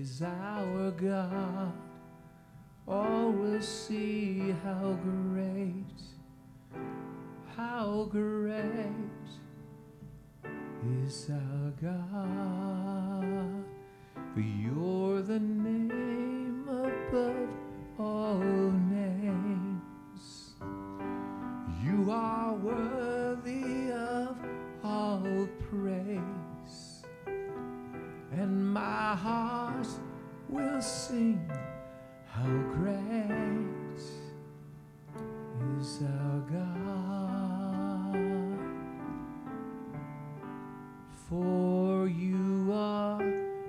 is our God. All will see how great, how great is our God. For you're the name above all names. You are worthy of all praise. And my heart will sing how great is our God. For you are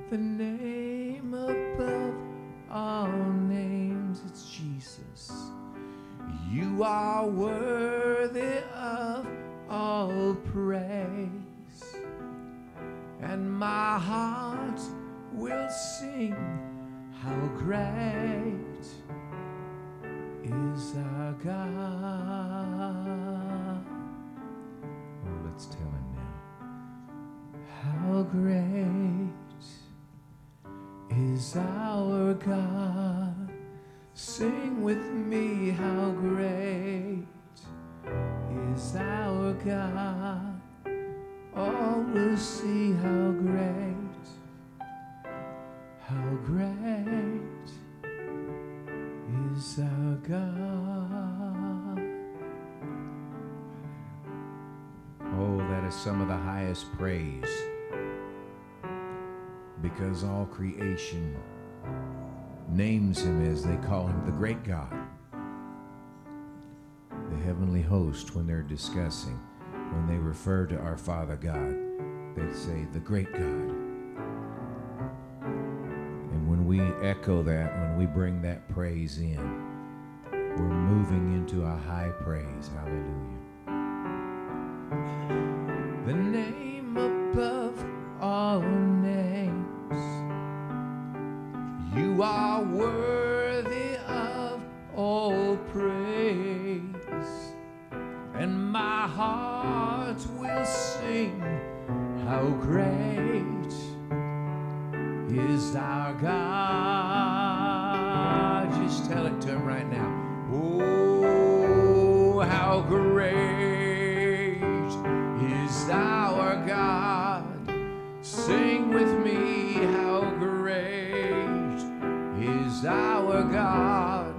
the name above all names. It's Jesus. You are worthy of all praise. And my heart will sing how great is our God. Oh, let's tell him now. How great is our God. Sing with me, how great is our God. All will see how great, how great is our God. Oh, that is some of the highest praise. Because all creation names him as they call him the great God. The heavenly host, when they're discussing, when they refer to our Father God, they say the great God. We echo that, when we bring that praise in, we're moving into a high praise. Hallelujah. the name above all names. You are worthy of all praise, and my heart will sing how great is our God. Just tell it to him right now. Oh, how great is our God. Sing with me, how great is our God.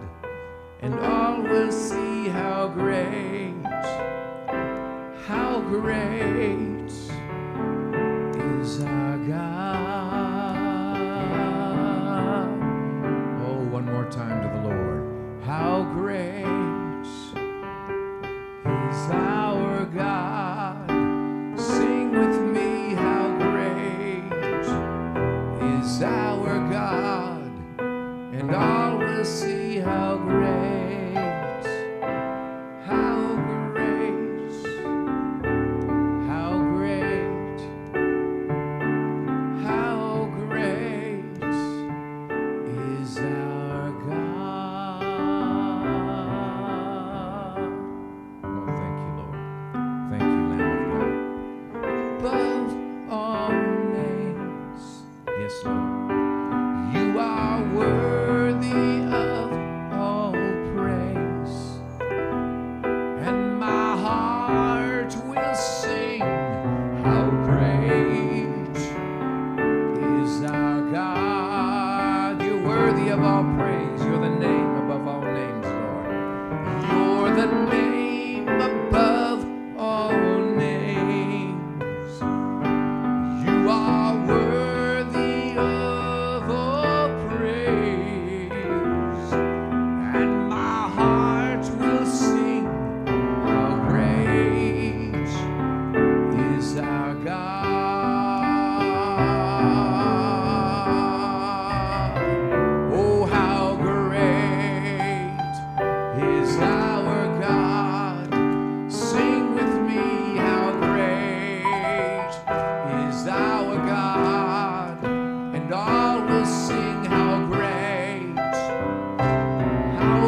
And all will see how great, how great how great,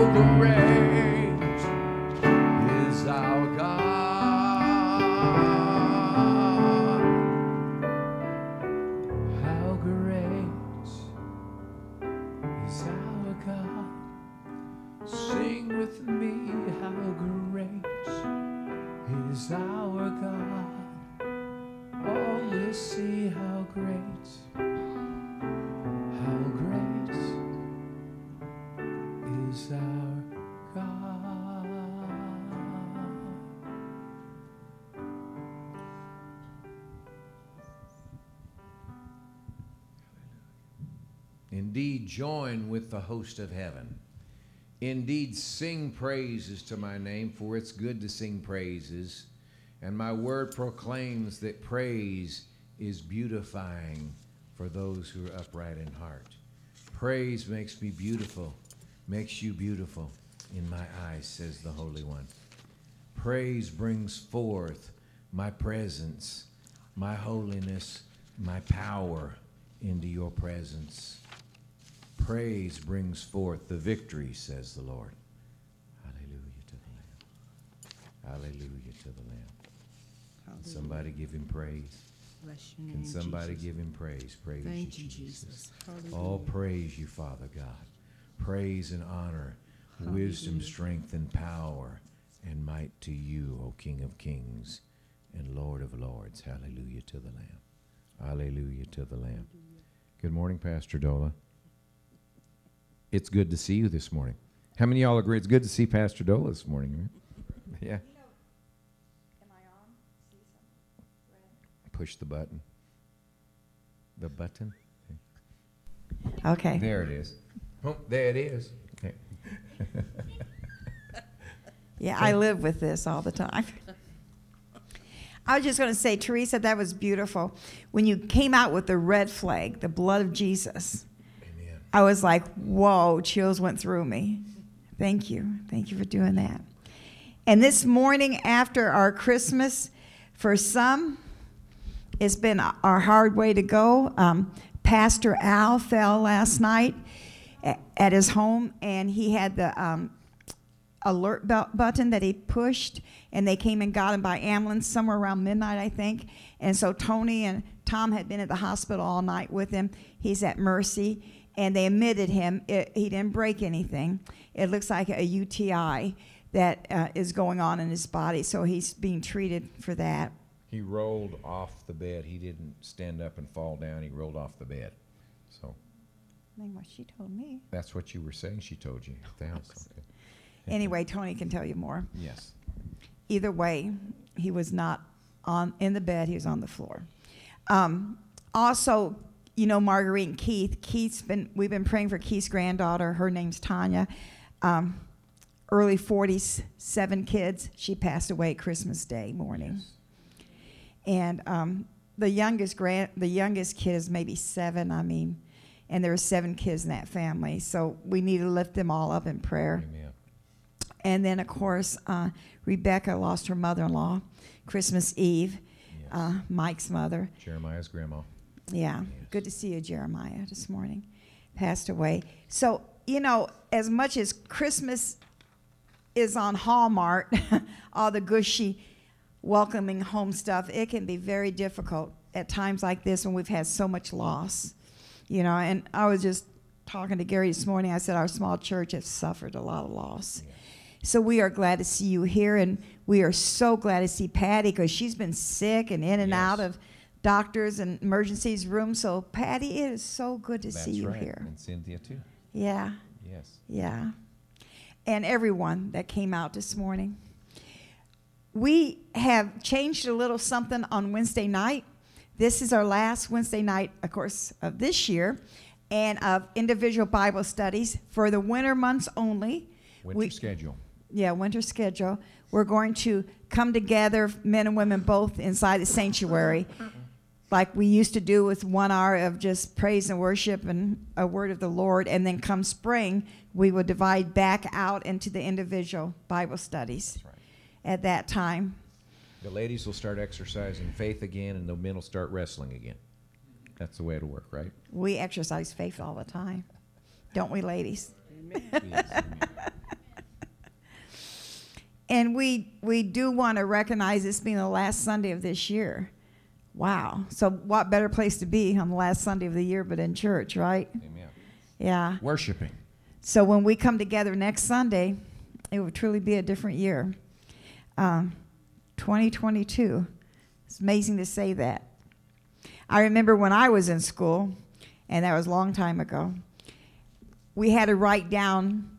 great is join with the host of heaven. Indeed, sing praises to my name, for it's good to sing praises. And my word proclaims that praise is beautifying for those who are upright in heart. Praise makes me beautiful, makes you beautiful in my eyes, says the Holy One. Praise brings forth my presence, my holiness, my power into your presence. Praise brings forth the victory, says the Lord. Hallelujah to the Lamb. Hallelujah to the Lamb. Can somebody give him praise? Bless your Can somebody Jesus. give him praise? Praise Thank you, Jesus. Jesus. Hallelujah. praise you, Father God. Praise and honor, wisdom, strength, and power, and might to you, O King of kings and Lord of lords. Hallelujah to the Lamb. Hallelujah to the Lamb. Good morning, Pastor Dola. It's good to see you this morning. How many of y'all agree it's good to see Pastor Dola this morning? right? Yeah. Push the button. The button? Okay. There it is. Oh, there it is. Okay. Yeah, I live with this all the time. I was just going to say, Teresa, that was beautiful. When you came out with the red flag, the blood of Jesus, Amen. I was like, whoa, chills went through me. Thank you. Thank you for doing that. And this morning after our Christmas, for some, it's been our hard way to go. Um, Pastor Al fell last night at his home, and he had the um, alert button that he pushed, and they came and got him by ambulance somewhere around midnight, I think. And so Tony and Tom had been at the hospital all night with him. He's at Mercy, and they admitted him. It, he didn't break anything. It looks like a UTI that uh, is going on in his body, so he's being treated for that. He rolled off the bed. He didn't stand up and fall down. He rolled off the bed. So I think what she told me. that's what you were saying. She told you at the house. Okay. Anyway, Tony can tell you more. Yes. either way, he was not on in the bed; he was on the floor. Um, also, you know, Marguerite and Keith. Keith's been we've been praying for Keith's granddaughter. Her name's Tanya. Um, early 40s, seven kids. She passed away Christmas Day morning, and um, the youngest grand the youngest kid is maybe seven. I mean, and there are seven kids in that family, so we need to lift them all up in prayer. Amen. And then, of course, uh, Rebecca lost her mother in law Christmas Eve, Yes. uh, Mike's mother. Jeremiah's grandma. Yeah, good to see you, Jeremiah, this morning. Passed away. So, you know, as much as Christmas is on Hallmark, all the gushy, welcoming home stuff, it can be very difficult at times like this when we've had so much loss. You know, and I was just talking to Gary this morning. I said our small church has suffered a lot of loss. So we are glad to see you here, and we are so glad to see Patty because she's been sick and in and Yes. out of doctors and emergencies rooms. So Patty, it is so good to That's see you right. here. And Cynthia too. Yeah, Yes. yeah, and everyone that came out this morning. We have changed a little something on Wednesday night. This is our last Wednesday night, of course, of this year, and of individual Bible studies for the winter months only. Winter We- schedule. yeah, winter schedule. We're going to come together, men and women both, inside the sanctuary, like we used to do with one hour of just praise and worship and a word of the Lord. And then come spring, we will divide back out into the individual Bible studies right. at that time. The ladies will start exercising faith again, and the men will start wrestling again. That's the way it'll work, right? We exercise faith all the time, don't we, ladies? Yes. Amen. And we we do want to recognize this being the last Sunday of this year. Wow. So what better place to be on the last Sunday of the year but in church, right? Amen. Yeah. Worshipping. So when we come together next Sunday, it will truly be a different year. Um, 2022. It's amazing to say that. I remember when I was in school, and that was a long time ago, we had to write down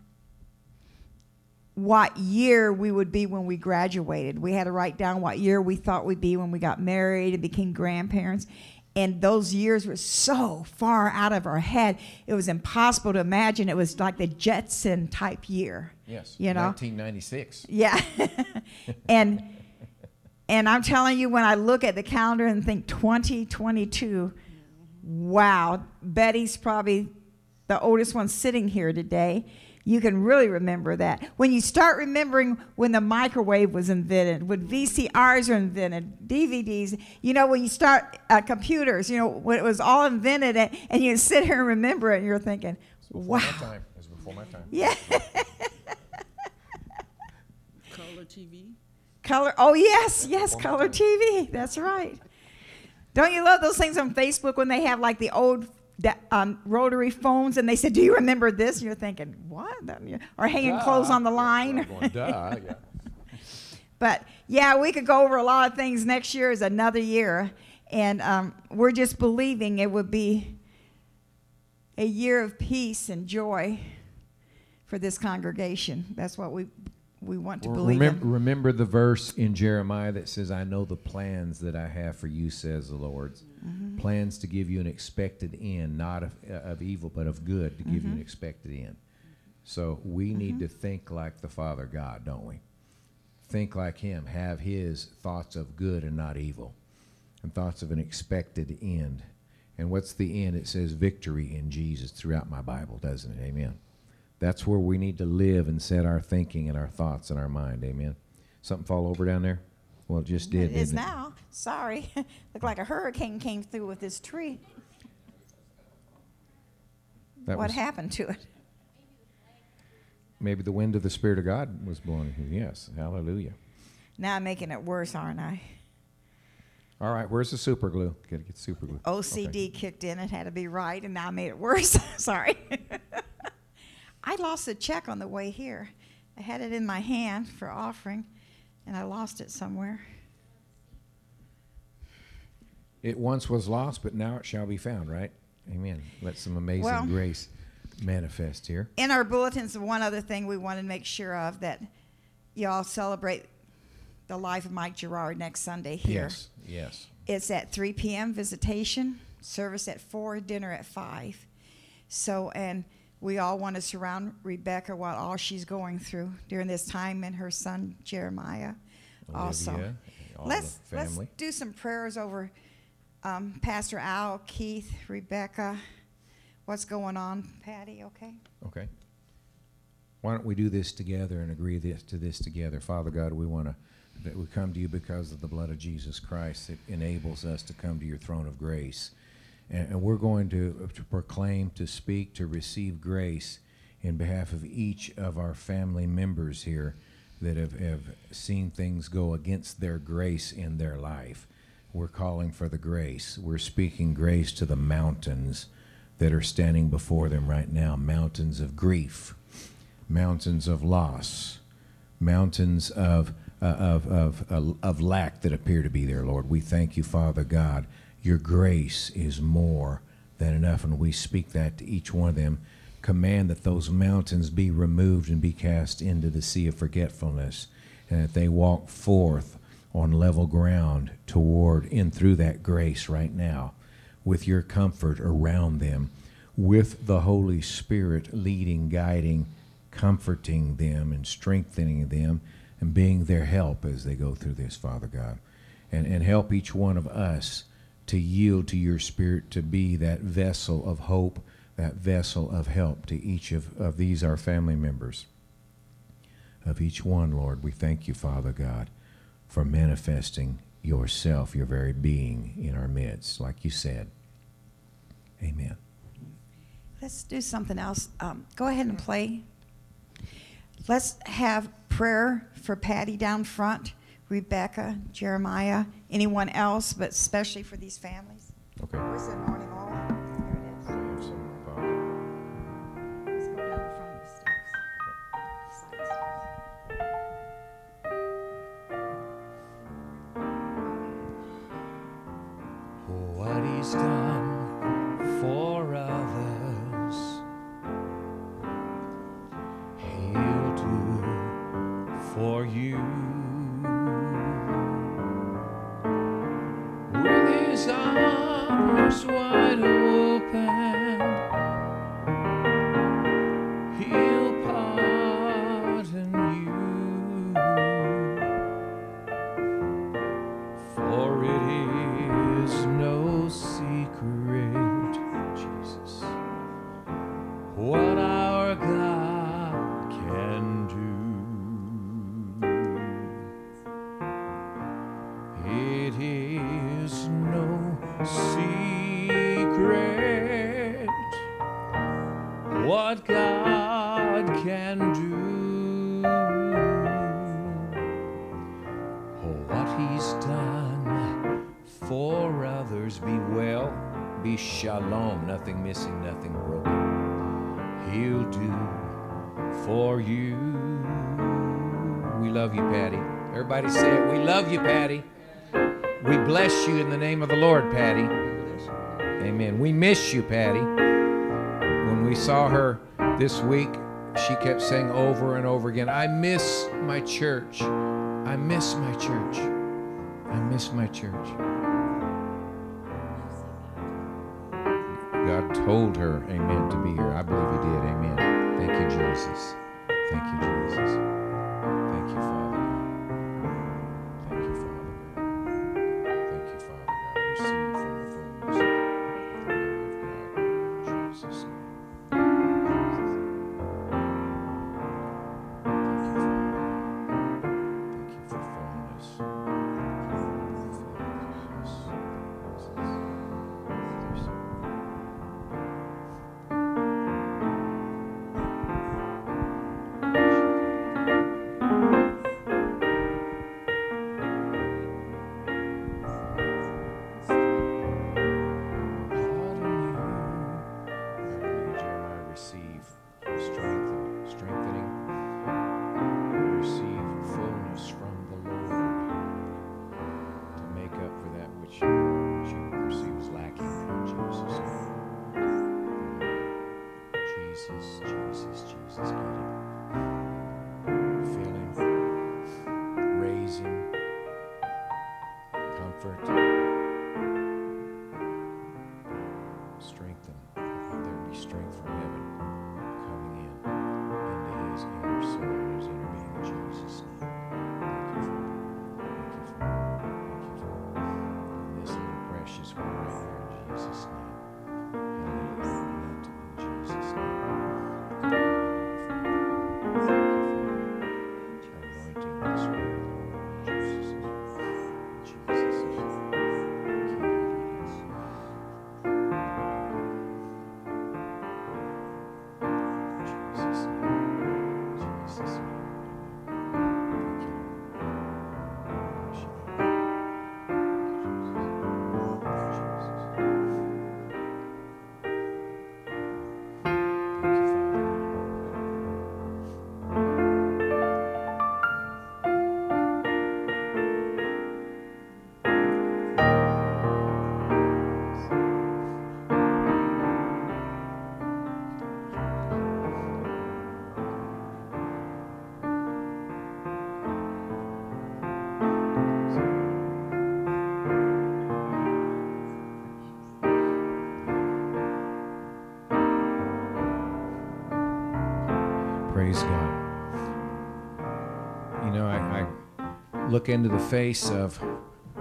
what year we would be when we graduated. We had to write down what year we thought we'd be when we got married and became grandparents. And those years were so far out of our head, it was impossible to imagine. It was like the Jetson type year. Yes. You know? 1996. Yeah. and and I'm telling you, when I look at the calendar and think 2022, wow, Betty's probably the oldest one sitting here today. You can really remember that. When you start remembering when the microwave was invented, when VCRs were invented, DVDs, you know, when you start uh, computers, you know, when it was all invented, and, and you sit here and remember it, and you're thinking, wow. My time. It was before my time. Yeah. Color TV. Color. Oh yes, yes, color TV. That's right. Don't you love those things on Facebook when they have like the old da- um, rotary phones and they said, "Do you remember this?" And you're thinking, "What?" Or hanging clothes on the line. Going, duh, yeah. But yeah, we could go over a lot of things. Next year is another year, and um, we're just believing it would be a year of peace and joy for this congregation. That's what we we want to believe remember, remember the verse in Jeremiah that says, I know the plans that I have for you, says the Lord. Mm-hmm. Plans to give you an expected end, not of, uh, of evil, but of good, to give you Mm-hmm. an expected end. So we need to think like the Father God, don't we? Think like Him, have His thoughts of good and not evil, and thoughts of an expected end. And what's the end? It says victory in Jesus throughout my Bible, doesn't it? Amen. That's where we need to live and set our thinking and our thoughts and our mind. Amen. Something fall over down there? Well, it just did. It is didn't it? now. Sorry. Looked like a hurricane came through with this tree. That what was, happened to it? Maybe the wind of the Spirit of God was blowing here. Yes. Hallelujah. Now I'm making it worse, aren't I? All right. Where's the super glue? Got to get super glue. OCD Okay. kicked in. It had to be right, and now I made it worse. Sorry. I lost a check on the way here. I had it in my hand for offering, and I lost it somewhere. It once was lost, but now it shall be found, right? Amen. Let some amazing Well- grace manifest here. In our bulletins, one other thing we want to make sure of that y'all celebrate the life of Mike Gerard next Sunday here. Yes. Yes. It's at 3 p.m. visitation, service at 4, dinner at 5. So, and we all want to surround Rebecca while all she's going through during this time and her son Jeremiah also. Olivia, all let's, let's do some prayers over um, Pastor Al, Keith, Rebecca. What's going on, Patty? Okay. Okay. Why don't we do this together and agree this, to this together? Father God, we want to that we come to you because of the blood of Jesus Christ. that enables us to come to your throne of grace. And, and we're going to, to proclaim, to speak, to receive grace in behalf of each of our family members here that have, have seen things go against their grace in their life. We're calling for the grace. We're speaking grace to the mountains that are standing before them right now mountains of grief, mountains of loss, mountains of, uh, of, of, of lack that appear to be there, Lord. We thank you, Father God. Your grace is more than enough, and we speak that to each one of them. Command that those mountains be removed and be cast into the sea of forgetfulness, and that they walk forth on level ground toward and through that grace right now with your comfort around them, with the Holy Spirit leading, guiding, comforting them, and strengthening them, and being their help as they go through this, Father God. And, and help each one of us to yield to your Spirit to be that vessel of hope, that vessel of help to each of, of these, our family members. Of each one, Lord, we thank you, Father God, for manifesting yourself, your very being in our midst, like you said. Amen. Let's do something else. Um, go ahead and play. Let's have prayer for Patty down front, Rebecca, Jeremiah, anyone else, but especially for these families. Okay. Where's the anointing You in the name of the Lord, Patty. Amen. We miss you, Patty. When we saw her this week, she kept saying over and over again, I miss my church. I miss my church. I miss my church. God told her, Amen, to be here. I believe He did. Amen. Thank you, Jesus. Thank you, Jesus. Thank you, Father look into the face of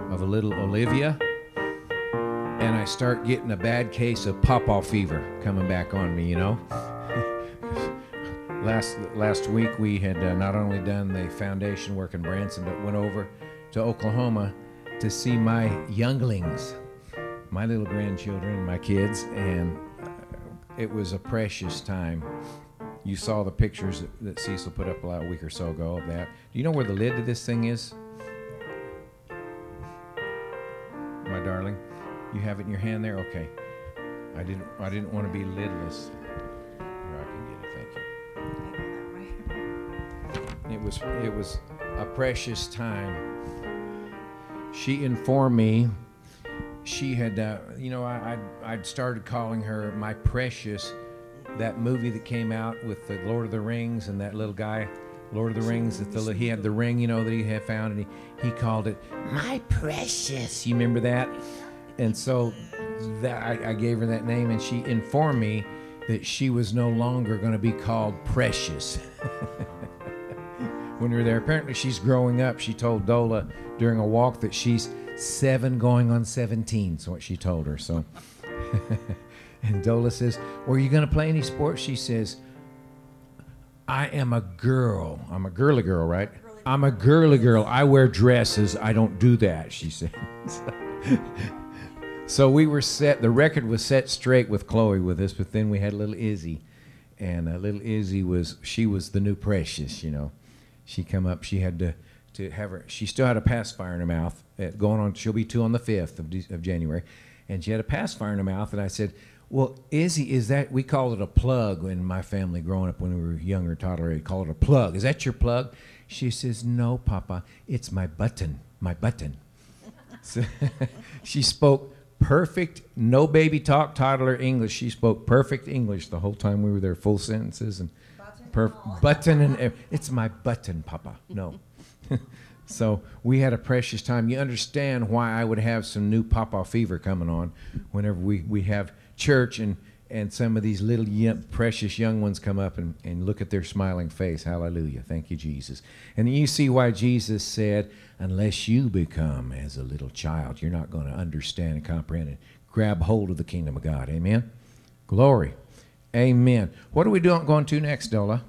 of a little Olivia, and I start getting a bad case of pawpaw fever coming back on me. You know. last last week we had uh, not only done the foundation work in Branson, but went over to Oklahoma to see my younglings, my little grandchildren, my kids, and it was a precious time. You saw the pictures that, that Cecil put up a week or so ago of that. Do you know where the lid to this thing is? My darling, you have it in your hand there. Okay. I didn't. I didn't want to be lidless. Here, I can get it. Thank you. It was. It was a precious time. She informed me. she had, uh, you know, I, I'd, I'd started calling her my precious. That movie that came out with the Lord of the Rings and that little guy, Lord of the Rings, the, he had the ring, you know, that he had found, and he, he called it my precious. You remember that? And so that I, I gave her that name, and she informed me that she was no longer going to be called precious. when we were there, apparently she's growing up. She told Dola during a walk that she's seven going on 17. So what she told her. So, and Dola says, "Were you going to play any sports?" She says, "I am a girl. I'm a girly girl, right? I'm a girly girl. I wear dresses. I don't do that." She said. so we were set. The record was set straight with Chloe with us, but then we had little Izzy, and uh, little Izzy was she was the new precious, you know. She come up. She had to to have her. She still had a pacifier in her mouth. Going on, she'll be two on the fifth of, De- of January, and she had a pacifier in her mouth. And I said, "Well, Izzy, is that we called it a plug in my family growing up when we were younger, toddler? We called it a plug. Is that your plug?" She says, "No, Papa, it's my button. My button." So she spoke perfect, no baby talk, toddler English. She spoke perfect English the whole time we were there, full sentences and per- button and it's my button, Papa. No. so we had a precious time. You understand why I would have some new Papa fever coming on whenever we, we have church and, and some of these little precious young ones come up and, and look at their smiling face. Hallelujah. Thank you, Jesus. And you see why Jesus said, unless you become as a little child, you're not going to understand and comprehend and grab hold of the kingdom of God. Amen. Glory. Amen. What are we doing going to next, Dola?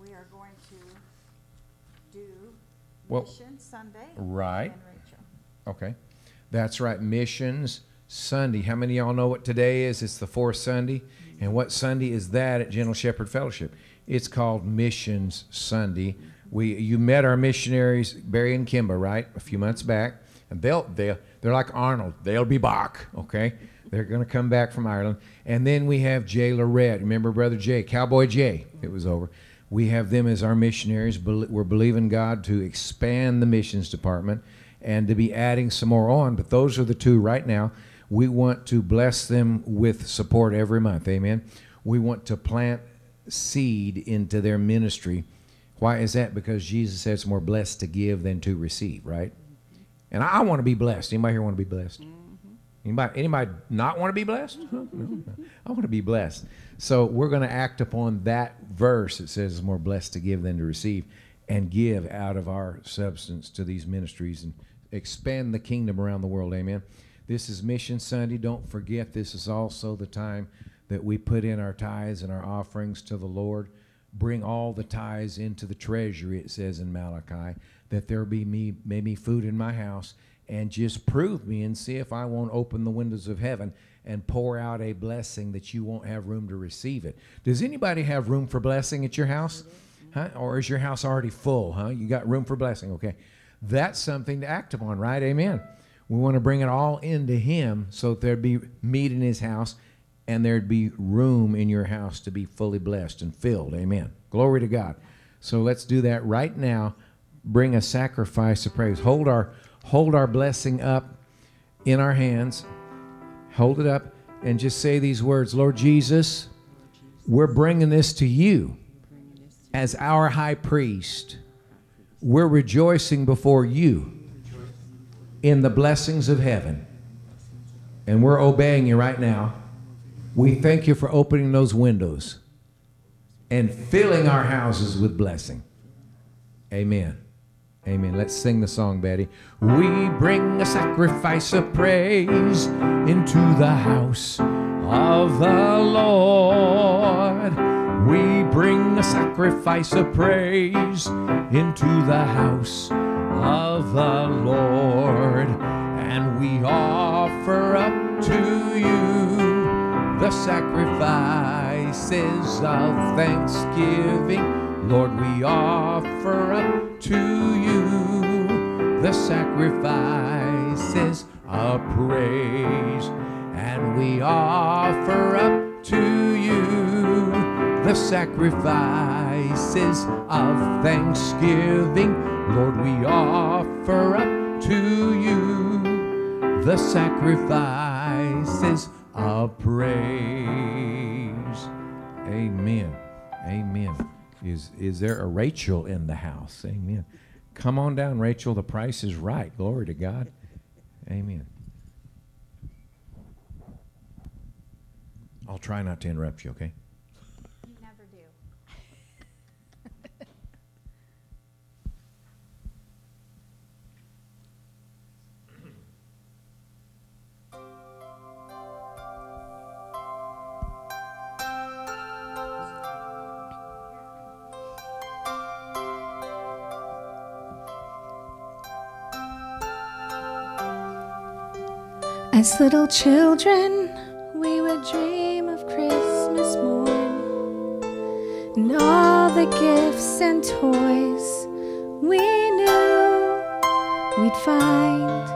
We are going to do Well- Mission Sunday. Right. Okay. That's right. Missions Sunday. How many of y'all know what today is? It's the fourth Sunday. And what Sunday is that at Gentle Shepherd Fellowship? It's called Missions Sunday. We you met our missionaries Barry and Kimba, right? A few months back. And they'll they'll they're like Arnold. They'll be back, okay? They're going to come back from Ireland. And then we have Jay Lorette. Remember Brother Jay, Cowboy Jay. It was over. We have them as our missionaries. We're believing God to expand the missions department and to be adding some more on. But those are the two right now. We want to bless them with support every month. Amen. We want to plant seed into their ministry. Why is that? Because Jesus said it's more blessed to give than to receive, right? And I, want to be blessed. Anybody here want to be blessed? Mm-hmm. Anybody, anybody not want to be blessed? No, no. I want to be blessed. So we're going to act upon that verse. It says it's more blessed to give than to receive, and give out of our substance to these ministries and expand the kingdom around the world. Amen. This is Mission Sunday. Don't forget, this is also the time that we put in our tithes and our offerings to the Lord. Bring all the tithes into the treasury, it says in Malachi, that there be me, maybe food in my house, and just prove me and see if I won't open the windows of heaven and pour out a blessing that you won't have room to receive it. Does anybody have room for blessing at your house? Huh? Or is your house already full? Huh? You got room for blessing? Okay. That's something to act upon, right? Amen. We want to bring it all into Him so that there'd be meat in His house and there'd be room in your house to be fully blessed and filled. Amen. Glory to God. So let's do that right now. Bring a sacrifice of praise. Hold our hold our blessing up in our hands. Hold it up and just say these words, Lord Jesus, we're bringing this to you as our high priest. We're rejoicing before you in the blessings of heaven. And we're obeying you right now. We thank you for opening those windows and filling our houses with blessing. Amen. Amen. Let's sing the song, Betty. We bring a sacrifice of praise into the house of the Lord. We bring a sacrifice of praise into the house of the Lord. And we offer up to you the sacrifices of thanksgiving. Lord, we offer up to you the sacrifices of praise. And we offer up to you the sacrifices of thanksgiving. Lord, we offer up to you the sacrifices of praise. Amen. Amen. Is is there a Rachel in the house? Amen. Come on down, Rachel. The price is right. Glory to God. Amen. I'll try not to interrupt you, okay? As little children, we would dream of Christmas morn. And all the gifts and toys we knew we'd find,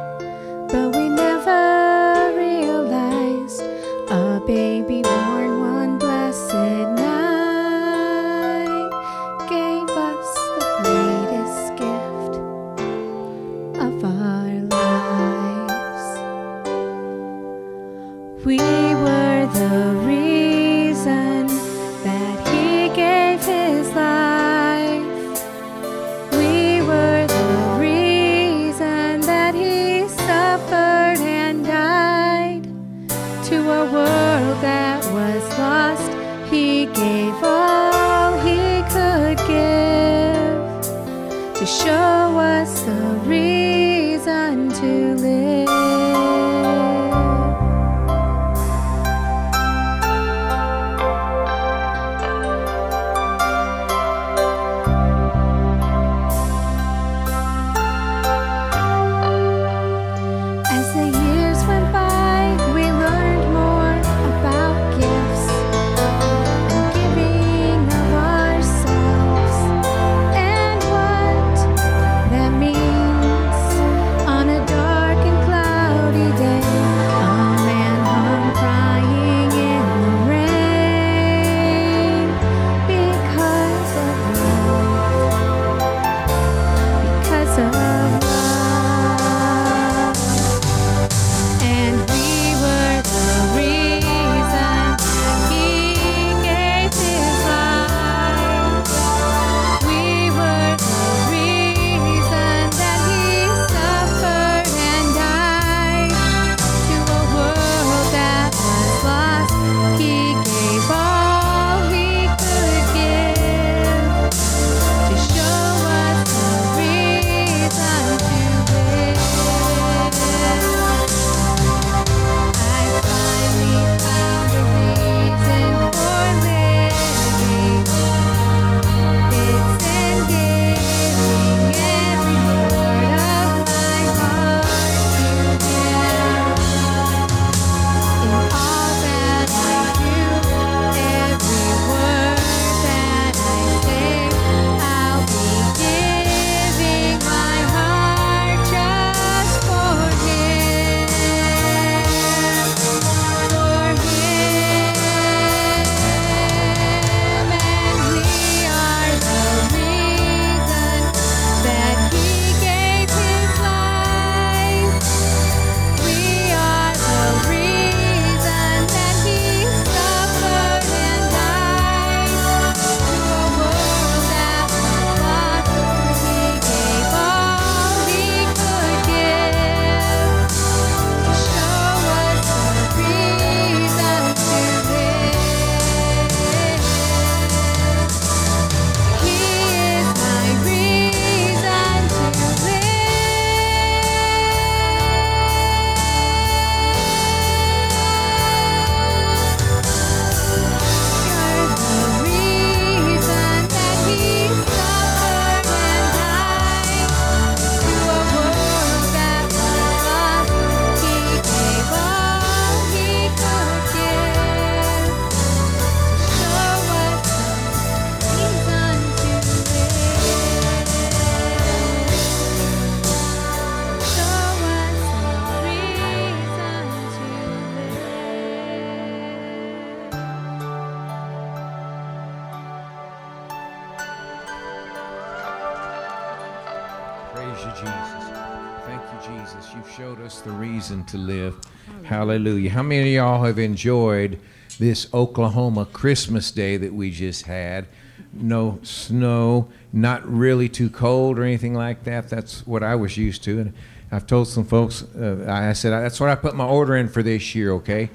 Hallelujah. How many of y'all have enjoyed this Oklahoma Christmas day that we just had? No snow, not really too cold or anything like that. That's what I was used to. And I've told some folks, uh, I said, that's what I put my order in for this year, okay?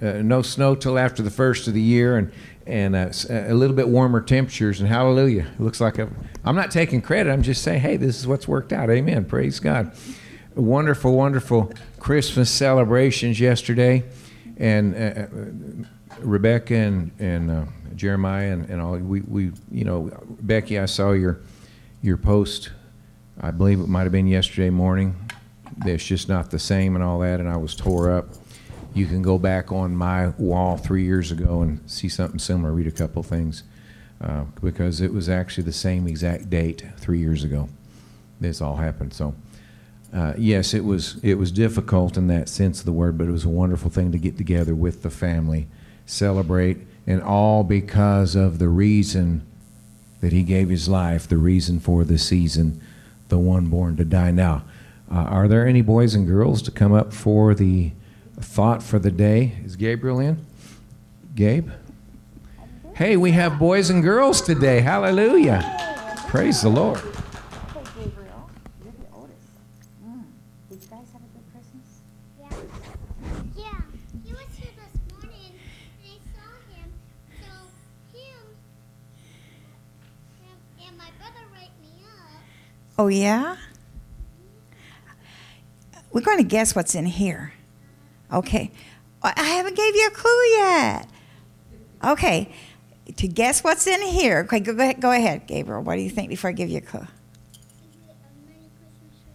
Uh, no snow till after the first of the year and, and uh, s- a little bit warmer temperatures. And hallelujah. It looks like i I'm not taking credit. I'm just saying, hey, this is what's worked out. Amen. Praise God wonderful, wonderful Christmas celebrations yesterday, and uh, uh, Rebecca and and uh, Jeremiah and, and all we, we you know Becky, I saw your your post. I believe it might have been yesterday morning. It's just not the same and all that, and I was tore up. You can go back on my wall three years ago and see something similar. Read a couple things uh, because it was actually the same exact date three years ago. This all happened. So uh, yes, it was it was difficult in that sense of the word, but it was a wonderful thing to get together with the family, celebrate, and all because of the reason that he gave his life, the reason for the season, the one born to die. Now, uh, are there any boys and girls to come up for the thought for the day? Is Gabriel in? Gabe? Hey, we have boys and girls today. Hallelujah. Praise the Lord. Hey, Gabriel, you're the oldest. Mm. Did you guys have a good Christmas? Yeah. Yeah. He was here this morning and I saw him. So him and, and my brother wake me up. Oh, yeah? We're going to guess what's in here. Okay. I I haven't gave you a clue yet. Okay. To guess what's in here. Okay, go, go ahead, go ahead, Gabriel. What do you think before I give you a clue? Is it a mini Christmas tree?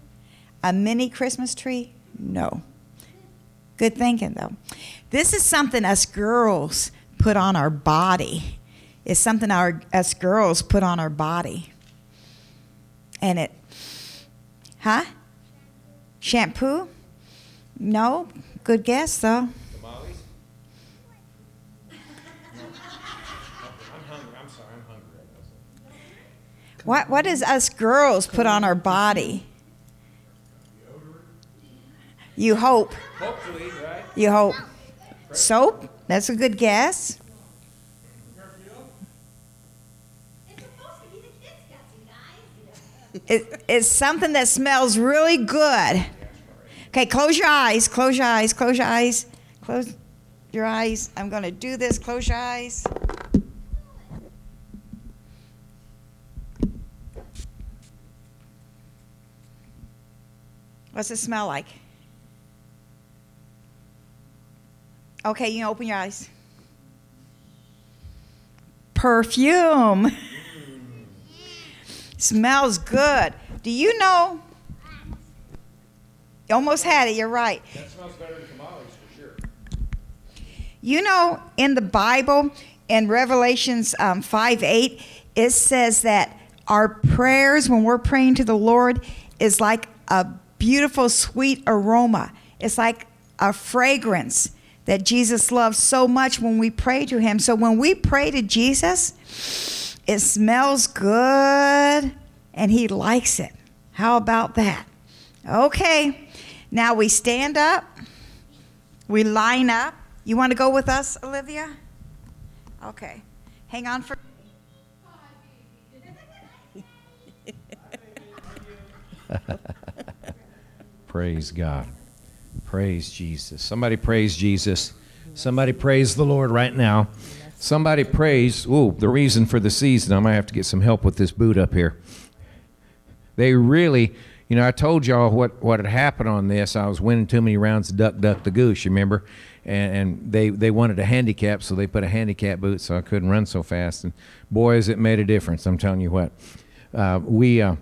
A mini Christmas tree? No. Good thinking, though. This is something us girls put on our body. It's something our us girls put on our body. And it, huh? Shampoo? No. Good guess, though. What what does us girls put on our body? You hope. Hopefully, right? You hope. Soap? That's a good guess. It's supposed to be the kids' guts, guys. It, it's something that smells really good. Okay, close your eyes. Close your eyes. Close your eyes. Close your eyes. I'm going to do this. Close your eyes. What's it smell like? Okay, you can open your eyes. Perfume. Smells good. Do you know? You almost had it, you're right. That smells better than tamales for sure. You know, in the Bible, in Revelations um, 5 8, it says that our prayers, when we're praying to the Lord, is like a beautiful, sweet aroma. It's like a fragrance that Jesus loves so much when we pray to Him. So when we pray to Jesus, it smells good and He likes it. How about that? Okay, now we stand up. We line up. You want to go with us, Olivia? Okay. Hang on for. Praise God. Praise Jesus. Somebody praise Jesus. Somebody praise the Lord right now. Somebody praise, ooh, the reason for the season. I might have to get some help with this boot up here. They really, you know, I told y'all what, what had happened on this. I was winning too many rounds of duck, duck the goose, you remember? And, and they, they wanted a handicap, so they put a handicap boot so I couldn't run so fast. And boys, it made a difference. I'm telling you what. Uh, we, uh,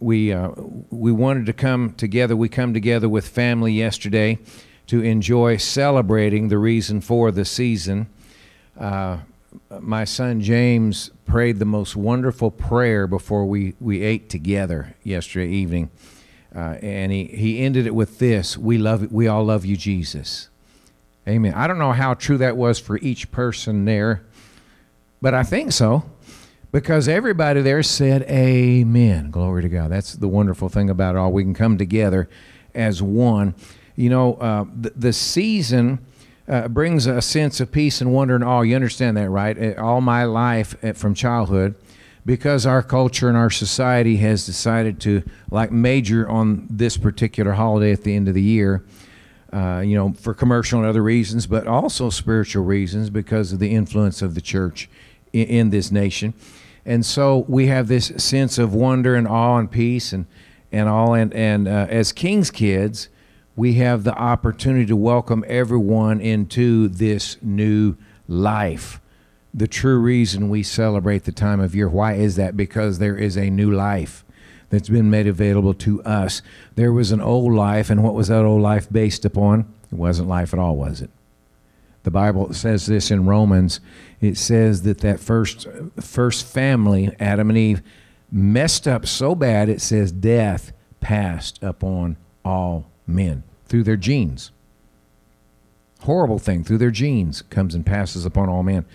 we uh, we wanted to come together. We come together with family yesterday to enjoy celebrating the reason for the season. Uh, my son James prayed the most wonderful prayer before we, we ate together yesterday evening, uh, and he, he ended it with this: "We love we all love you, Jesus." Amen. I don't know how true that was for each person there, but I think so because everybody there said amen glory to god that's the wonderful thing about it all we can come together as one. You know, uh, the, the season uh, brings a sense of peace and wonder and awe. You understand that, right? Uh, All my life uh, from childhood, because our culture and our society has decided to like major on this particular holiday at the end of the year. Uh, you know, for commercial and other reasons, but also spiritual reasons because of the influence of the church in, this nation. And so we have this sense of wonder and awe and peace and, and all. And, and uh, as King's kids, we have the opportunity to welcome everyone into this new life. The true reason we celebrate the time of year. Why is that? Because there is a new life that's been made available to us. There was an old life, and what was that old life based upon? It wasn't life at all, was it? The Bible says this in Romans. It says that that first first family, Adam and Eve, messed up so bad. It says death passed upon all men through their genes. Horrible thing through their genes comes and passes upon all men.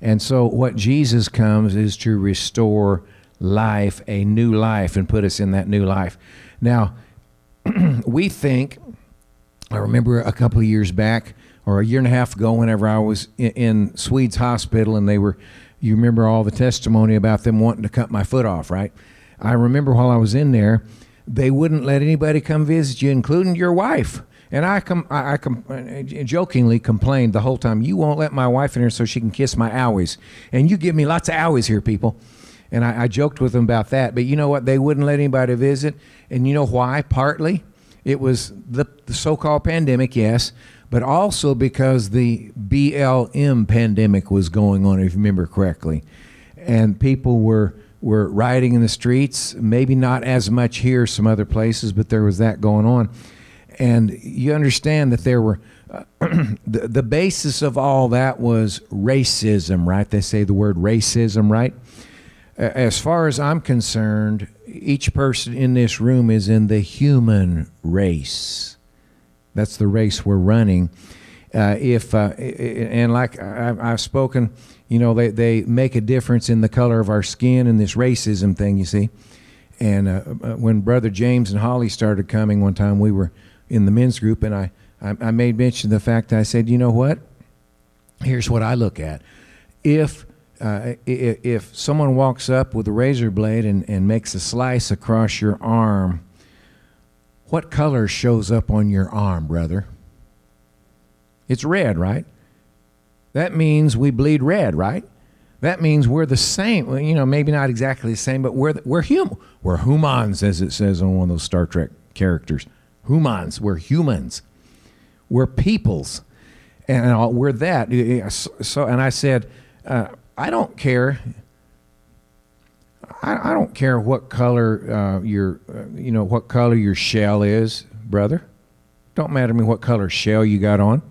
And so what Jesus comes is to restore life, a new life, and put us in that new life. Now, we think, I remember a couple of years back, or a year and a half ago, whenever I was in, in Swedes Hospital, and they were, you remember all the testimony about them wanting to cut my foot off, right? I remember while I was in there, they wouldn't let anybody come visit you, including your wife. And I, com- I, I com- uh, jokingly complained the whole time, you won't let my wife in here so she can kiss my owies. And you give me lots of owies here, people. And I, I joked with them about that. But you know what? They wouldn't let anybody visit. And you know why? Partly, it was the, the so called pandemic, yes, but also because the BLM pandemic was going on, if you remember correctly. And people were, were rioting in the streets, maybe not as much here, some other places, but there was that going on. And you understand that there were, uh, the, the basis of all that was racism, right? They say the word racism, right? As far as I'm concerned, each person in this room is in the human race. That's the race we're running. Uh, if uh, and like I've spoken, you know, they, they make a difference in the color of our skin and this racism thing. You see, and uh, uh, when Brother James and Holly started coming one time, we were in the men's group, and I, I, made mention of the fact that I said, you know what? Here's what I look at. If uh, if someone walks up with a razor blade and, and makes a slice across your arm, what color shows up on your arm, brother? It's red, right? That means we bleed red, right? That means we're the same. Well, you know, maybe not exactly the same, but we're we're human. We're humans, as it says on one of those Star Trek characters. Humans. We're humans. We're peoples, and all- we're that. So, and I said, uh, I don't care. I, I don't care what color uh, your, uh, you know, what color your shell is, brother. Don't matter to me what color shell you got on.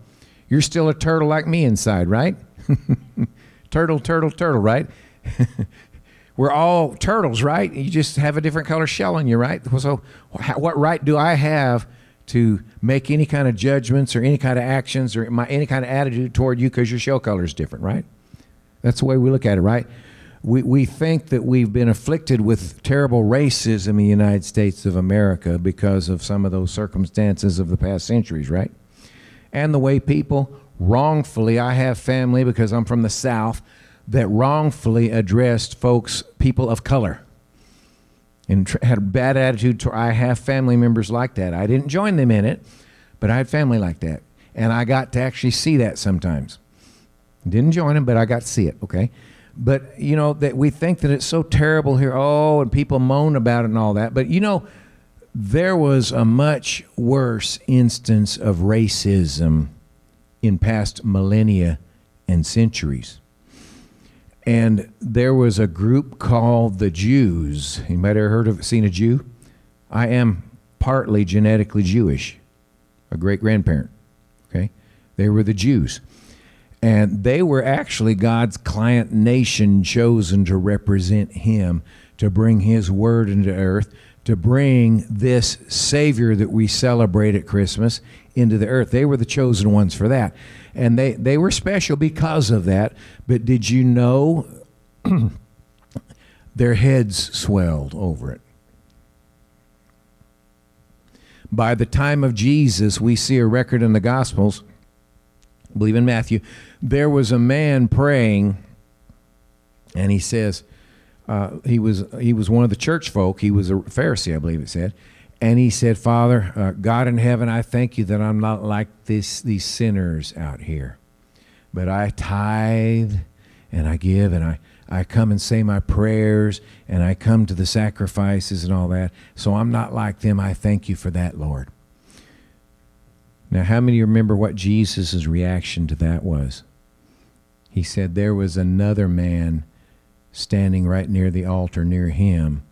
You're still a turtle like me inside, right? turtle, turtle, turtle, right? We're all turtles, right? You just have a different color shell on you, right? So, what right do I have to make any kind of judgments or any kind of actions or my, any kind of attitude toward you because your shell color is different, right? That's the way we look at it, right? We, we think that we've been afflicted with terrible racism in the United States of America because of some of those circumstances of the past centuries, right? And the way people wrongfully, I have family because I'm from the South, that wrongfully addressed folks, people of color, and tr- had a bad attitude. To, I have family members like that. I didn't join them in it, but I had family like that. And I got to actually see that sometimes. Didn't join them, but I got to see it. Okay, but you know that we think that it's so terrible here. Oh, and people moan about it and all that. But you know, there was a much worse instance of racism in past millennia and centuries. And there was a group called the Jews. Anybody ever heard of seen a Jew? I am partly genetically Jewish, a great grandparent. Okay, they were the Jews. And they were actually God's client nation chosen to represent Him, to bring His word into earth, to bring this Savior that we celebrate at Christmas into the earth. They were the chosen ones for that. And they, they were special because of that. But did you know their heads swelled over it? by the time of Jesus, we see a record in the Gospels, I believe in Matthew, there was a man praying, and he says, uh, he was he was one of the church folk. He was a Pharisee, I believe it said, and he said, "Father, uh, God in heaven, I thank you that I'm not like this these sinners out here, but I tithe and I give and I I come and say my prayers and I come to the sacrifices and all that. So I'm not like them. I thank you for that, Lord." Now, how many remember what Jesus' reaction to that was? He said there was another man standing right near the altar near him,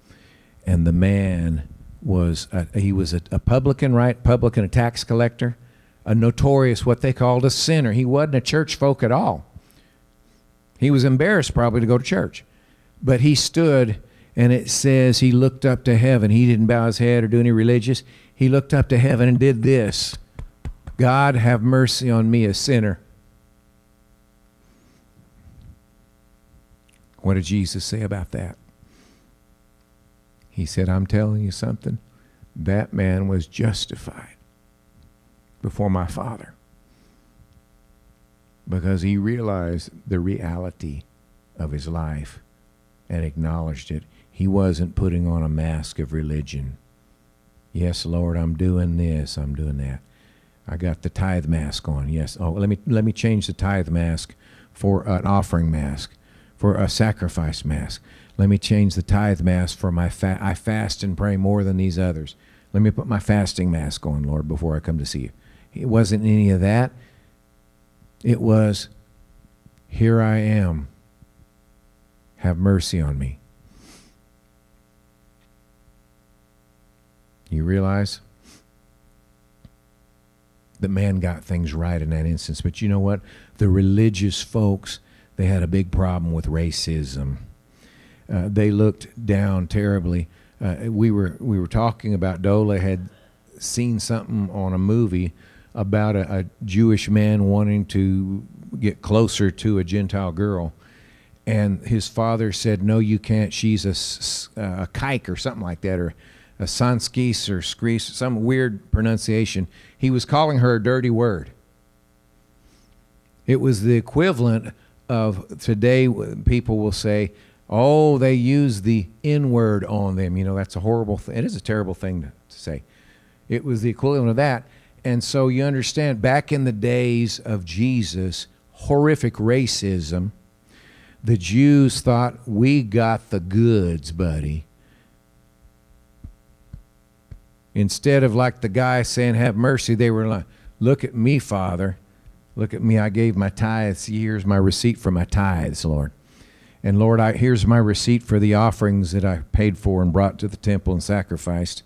and the man was a, he was a, a publican, right? Publican, a tax collector, a notorious what they called a sinner. He wasn't a church folk at all. He was embarrassed probably to go to church, but he stood. And it says he looked up to heaven. He didn't bow his head or do any religious. He looked up to heaven and did this God, have mercy on me, a sinner. What did Jesus say about that? He said, I'm telling you something. That man was justified before my Father because he realized the reality of his life and acknowledged it. He wasn't putting on a mask of religion. Yes, Lord, I'm doing this, I'm doing that. I got the tithe mask on. Yes. Oh, let me let me change the tithe mask for an offering mask for a sacrifice mask. Let me change the tithe mask for my fa- I fast and pray more than these others. Let me put my fasting mask on, Lord, before I come to see you. It wasn't any of that. It was, here I am. Have mercy on me. You realize? The man got things right in that instance. But you know what? The religious folks they had a big problem with racism. Uh, they looked down terribly. Uh, we were we were talking about Dola had seen something on a movie about a, a, Jewish man wanting to get closer to a Gentile girl, and his father said, "No, you can't. She's a, a kike or something like that, or a sanskis or skris, some weird pronunciation." He was calling her a dirty word. It was the equivalent of today people will say oh they use the n word on them. You know that's a horrible thing it is a terrible thing to, to say. It was the equivalent of that. And so you understand back in the days of jesus horrific racism the jews thought we got the goods buddy. Instead of like the guy saying have mercy they were like look at me father Look at me. I gave my tithes. Here's my receipt for my tithes, Lord. And Lord, I, here's my receipt for the offerings that I paid for and brought to the temple and sacrificed.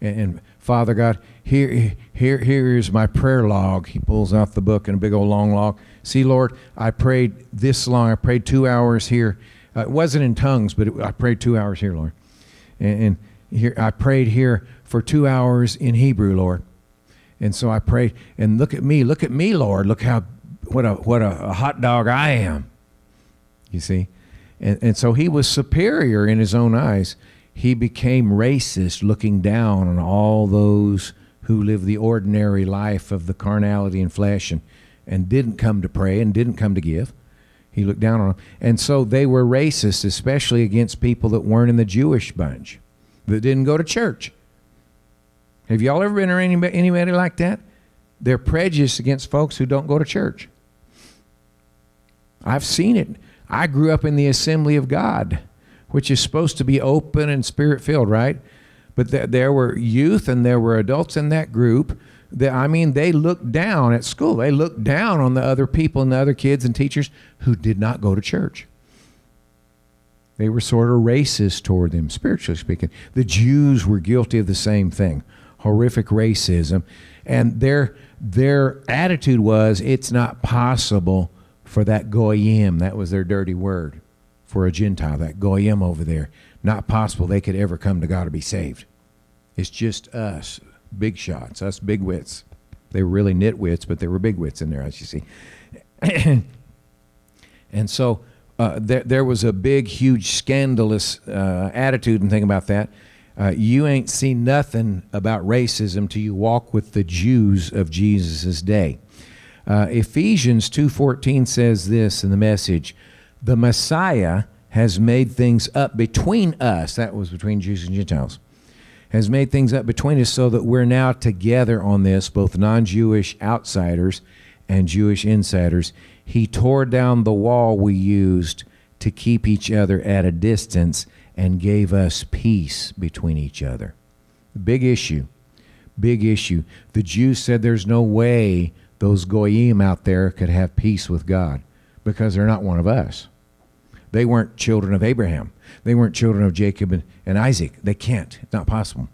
And, and Father God, here, here, here is my prayer log. He pulls out the book and a big old long log. See, Lord, I prayed this long. I prayed two hours here. Uh, it wasn't in tongues, but it, I prayed two hours here, Lord. And, and here I prayed here for two hours in Hebrew, Lord. And so I prayed, and look at me, look at me, Lord. Look how what a what a, a hot dog I am. You see? And and so he was superior in his own eyes. He became racist, looking down on all those who live the ordinary life of the carnality and flesh and, and didn't come to pray and didn't come to give. He looked down on them. And so they were racist, especially against people that weren't in the Jewish bunch, that didn't go to church. Have y'all ever been around anybody, anybody like that? They're prejudiced against folks who don't go to church. I've seen it. I grew up in the Assembly of God, which is supposed to be open and spirit filled, right? But th- there were youth and there were adults in that group. That, I mean, they looked down at school. They looked down on the other people and the other kids and teachers who did not go to church. They were sort of racist toward them, spiritually speaking. The Jews were guilty of the same thing horrific racism, and their their attitude was it's not possible for that goyim, that was their dirty word for a Gentile, that goyim over there, not possible they could ever come to God to be saved. It's just us, big shots, us big wits. They were really nitwits, but they were big wits in there, as you see. and so uh, there, there was a big, huge, scandalous uh, attitude and thing about that. Uh, you ain't seen nothing about racism till you walk with the Jews of Jesus' day. Uh, Ephesians 2:14 says this in the message, "The Messiah has made things up between us." That was between Jews and Gentiles. Has made things up between us so that we're now together on this, both non-Jewish outsiders and Jewish insiders. He tore down the wall we used to keep each other at a distance and gave us peace between each other. Big issue. Big issue. The Jews said there's no way those goyim out there could have peace with God because they're not one of us. They weren't children of Abraham. They weren't children of Jacob and, and Isaac. They can't. It's not possible.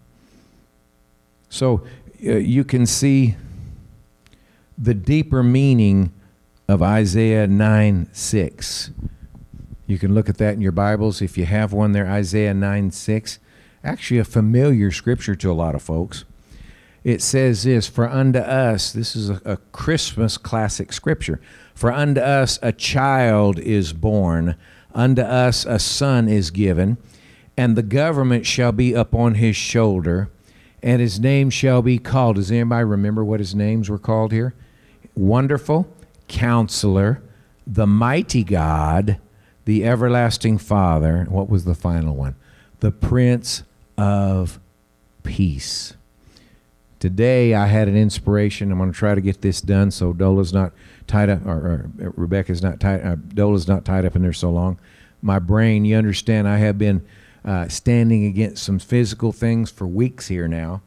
So uh, you can see the deeper meaning of Isaiah 9 6. You can look at that in your Bibles if you have one there, Isaiah 9 6. Actually, a familiar scripture to a lot of folks. It says this For unto us, this is a, a Christmas classic scripture. For unto us a child is born, unto us a son is given, and the government shall be upon his shoulder, and his name shall be called. Does anybody remember what his names were called here? Wonderful, Counselor, the Mighty God, the Everlasting Father. What was the final one? The Prince of Peace. Today I had an inspiration. I'm going to try to get this done so Dola's not tied up, or, or Rebecca's not tied, uh, Dola's not tied up in there so long. My brain, you understand, I have been uh, standing against some physical things for weeks here now.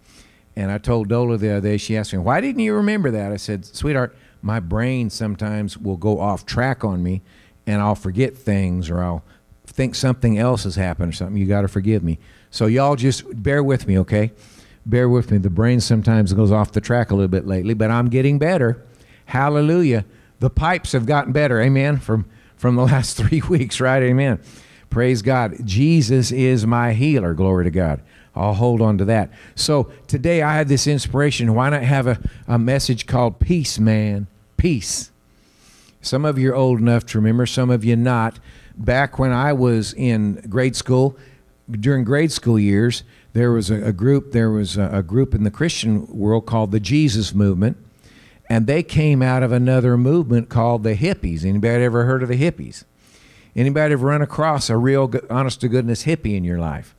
And I told Dola the other day, she asked me, why didn't you remember that? I said, sweetheart, my brain sometimes will go off track on me and I'll forget things or I'll think something else has happened or something. You got to forgive me. So y'all just bear with me, okay? Bear with me. The brain sometimes goes off the track a little bit lately, but I'm getting better. Hallelujah. The pipes have gotten better. Amen. From from the last 3 weeks, right? Amen. Praise God. Jesus is my healer. Glory to God. I'll hold on to that. So today I had this inspiration. Why not have a, a message called Peace, Man? Peace. Some of you are old enough to remember, some of you not. Back when I was in grade school, during grade school years, there was a, a group. There was a, a group in the Christian world called the Jesus Movement, and they came out of another movement called the hippies. Anybody ever heard of the hippies? Anybody ever run across a real, honest to goodness hippie in your life?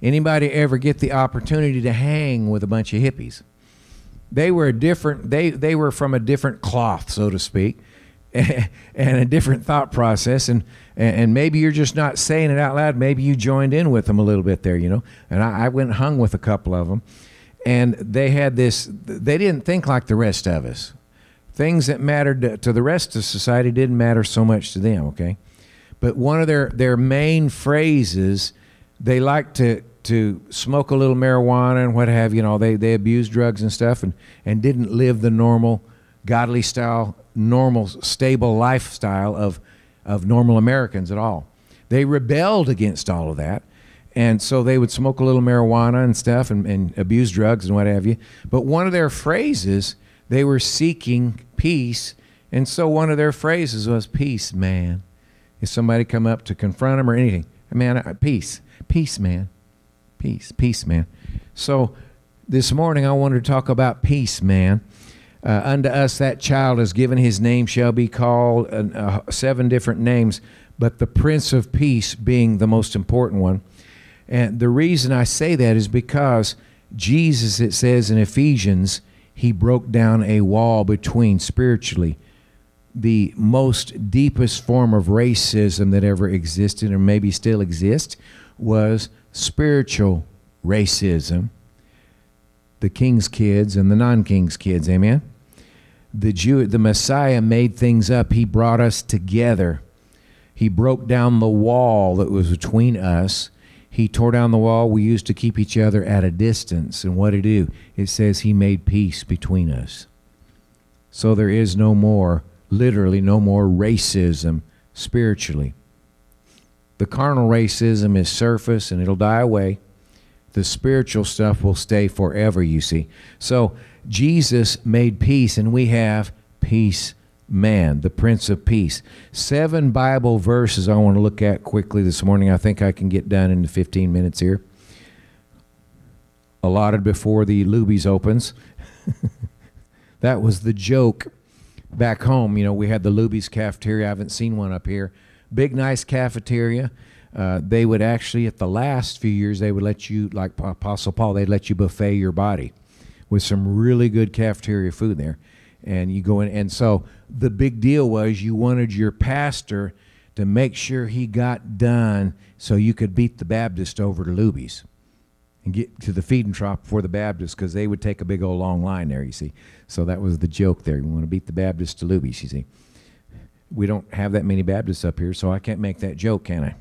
Anybody ever get the opportunity to hang with a bunch of hippies? They were a different. They they were from a different cloth, so to speak, and a different thought process. And and maybe you're just not saying it out loud. Maybe you joined in with them a little bit there, you know. And I, I went and hung with a couple of them, and they had this. They didn't think like the rest of us. Things that mattered to the rest of society didn't matter so much to them. Okay, but one of their their main phrases, they like to to smoke a little marijuana and what have you. know, they they abused drugs and stuff, and and didn't live the normal, godly style, normal, stable lifestyle of of normal Americans at all. They rebelled against all of that. And so they would smoke a little marijuana and stuff and, and abuse drugs and what have you. But one of their phrases, they were seeking peace. And so one of their phrases was, Peace, man. If somebody come up to confront them or anything, man, peace, peace, man, peace, peace, man. So this morning I wanted to talk about peace, man. Uh, unto us that child is given, his name shall be called, uh, uh, seven different names, but the Prince of Peace being the most important one. And the reason I say that is because Jesus, it says in Ephesians, he broke down a wall between spiritually the most deepest form of racism that ever existed or maybe still exists was spiritual racism the king's kids and the non-king's kids amen? The Jew the Messiah made things up. He brought us together. He broke down the wall that was between us. He tore down the wall we used to keep each other at a distance. And what did he do? It says he made peace between us. So there is no more literally no more racism spiritually. The carnal racism is surface and it'll die away the spiritual stuff will stay forever, you see. So Jesus made peace, and we have peace man, the Prince of Peace. Seven Bible verses I want to look at quickly this morning. I think I can get done in 15 minutes here. allotted before the Luby's opens. that was the joke back home. You know, we had the Luby's cafeteria. I haven't seen one up here. Big, nice cafeteria. Uh, they would actually, at the last few years, they would let you, like Apostle Paul, they'd let you buffet your body with some really good cafeteria food there. And you go in, and so the big deal was you wanted your pastor to make sure he got done so you could beat the Baptist over to Luby's and get to the feeding trough before the Baptist because they would take a big old long line there, you see. So that was the joke there. You want to beat the Baptist to Luby's, you see. We don't have that many Baptists up here, so I can't make that joke, can I?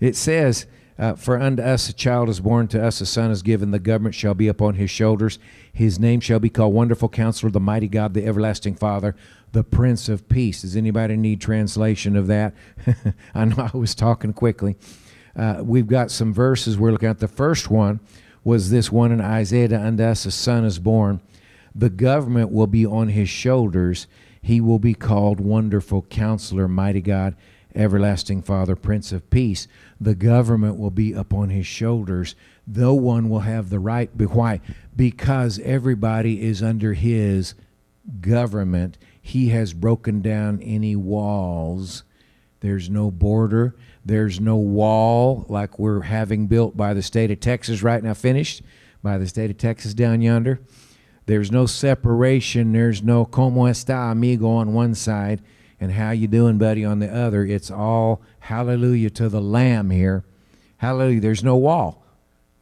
It says, uh, For unto us a child is born, to us a son is given, the government shall be upon his shoulders. His name shall be called Wonderful Counselor, the Mighty God, the Everlasting Father, the Prince of Peace. Does anybody need translation of that? I know I was talking quickly uh, we've got some verses we're looking at. The first one was this one in Isaiah Unto us a son is born. The government will be on his shoulders. He will be called Wonderful Counselor, Mighty God, Everlasting Father, Prince of Peace. The government will be upon his shoulders. No one will have the right. Why? Because everybody is under his government. He has broken down any walls. There's no border. There's no wall like we're having built by the state of Texas right now, finished by the state of Texas down yonder. There's no separation. There's no como está amigo on one side and how you doing buddy on the other. It's all hallelujah to the lamb here. Hallelujah. There's no wall.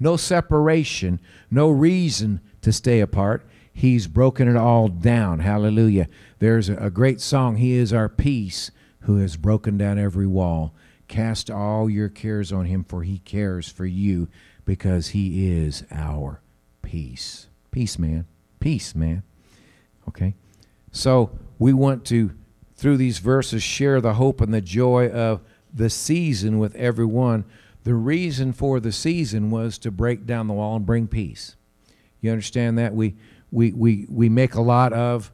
No separation, no reason to stay apart. He's broken it all down. Hallelujah. There's a, great song. He is our peace who has broken down every wall. Cast all your cares on him, for he cares for you because he is our peace. Peace, man. Peace, man. Okay? So we want to, through these verses, share the hope and the joy of the season with everyone. The reason for the season was to break down the wall and bring peace. You understand that? We, we, we, we make a lot of,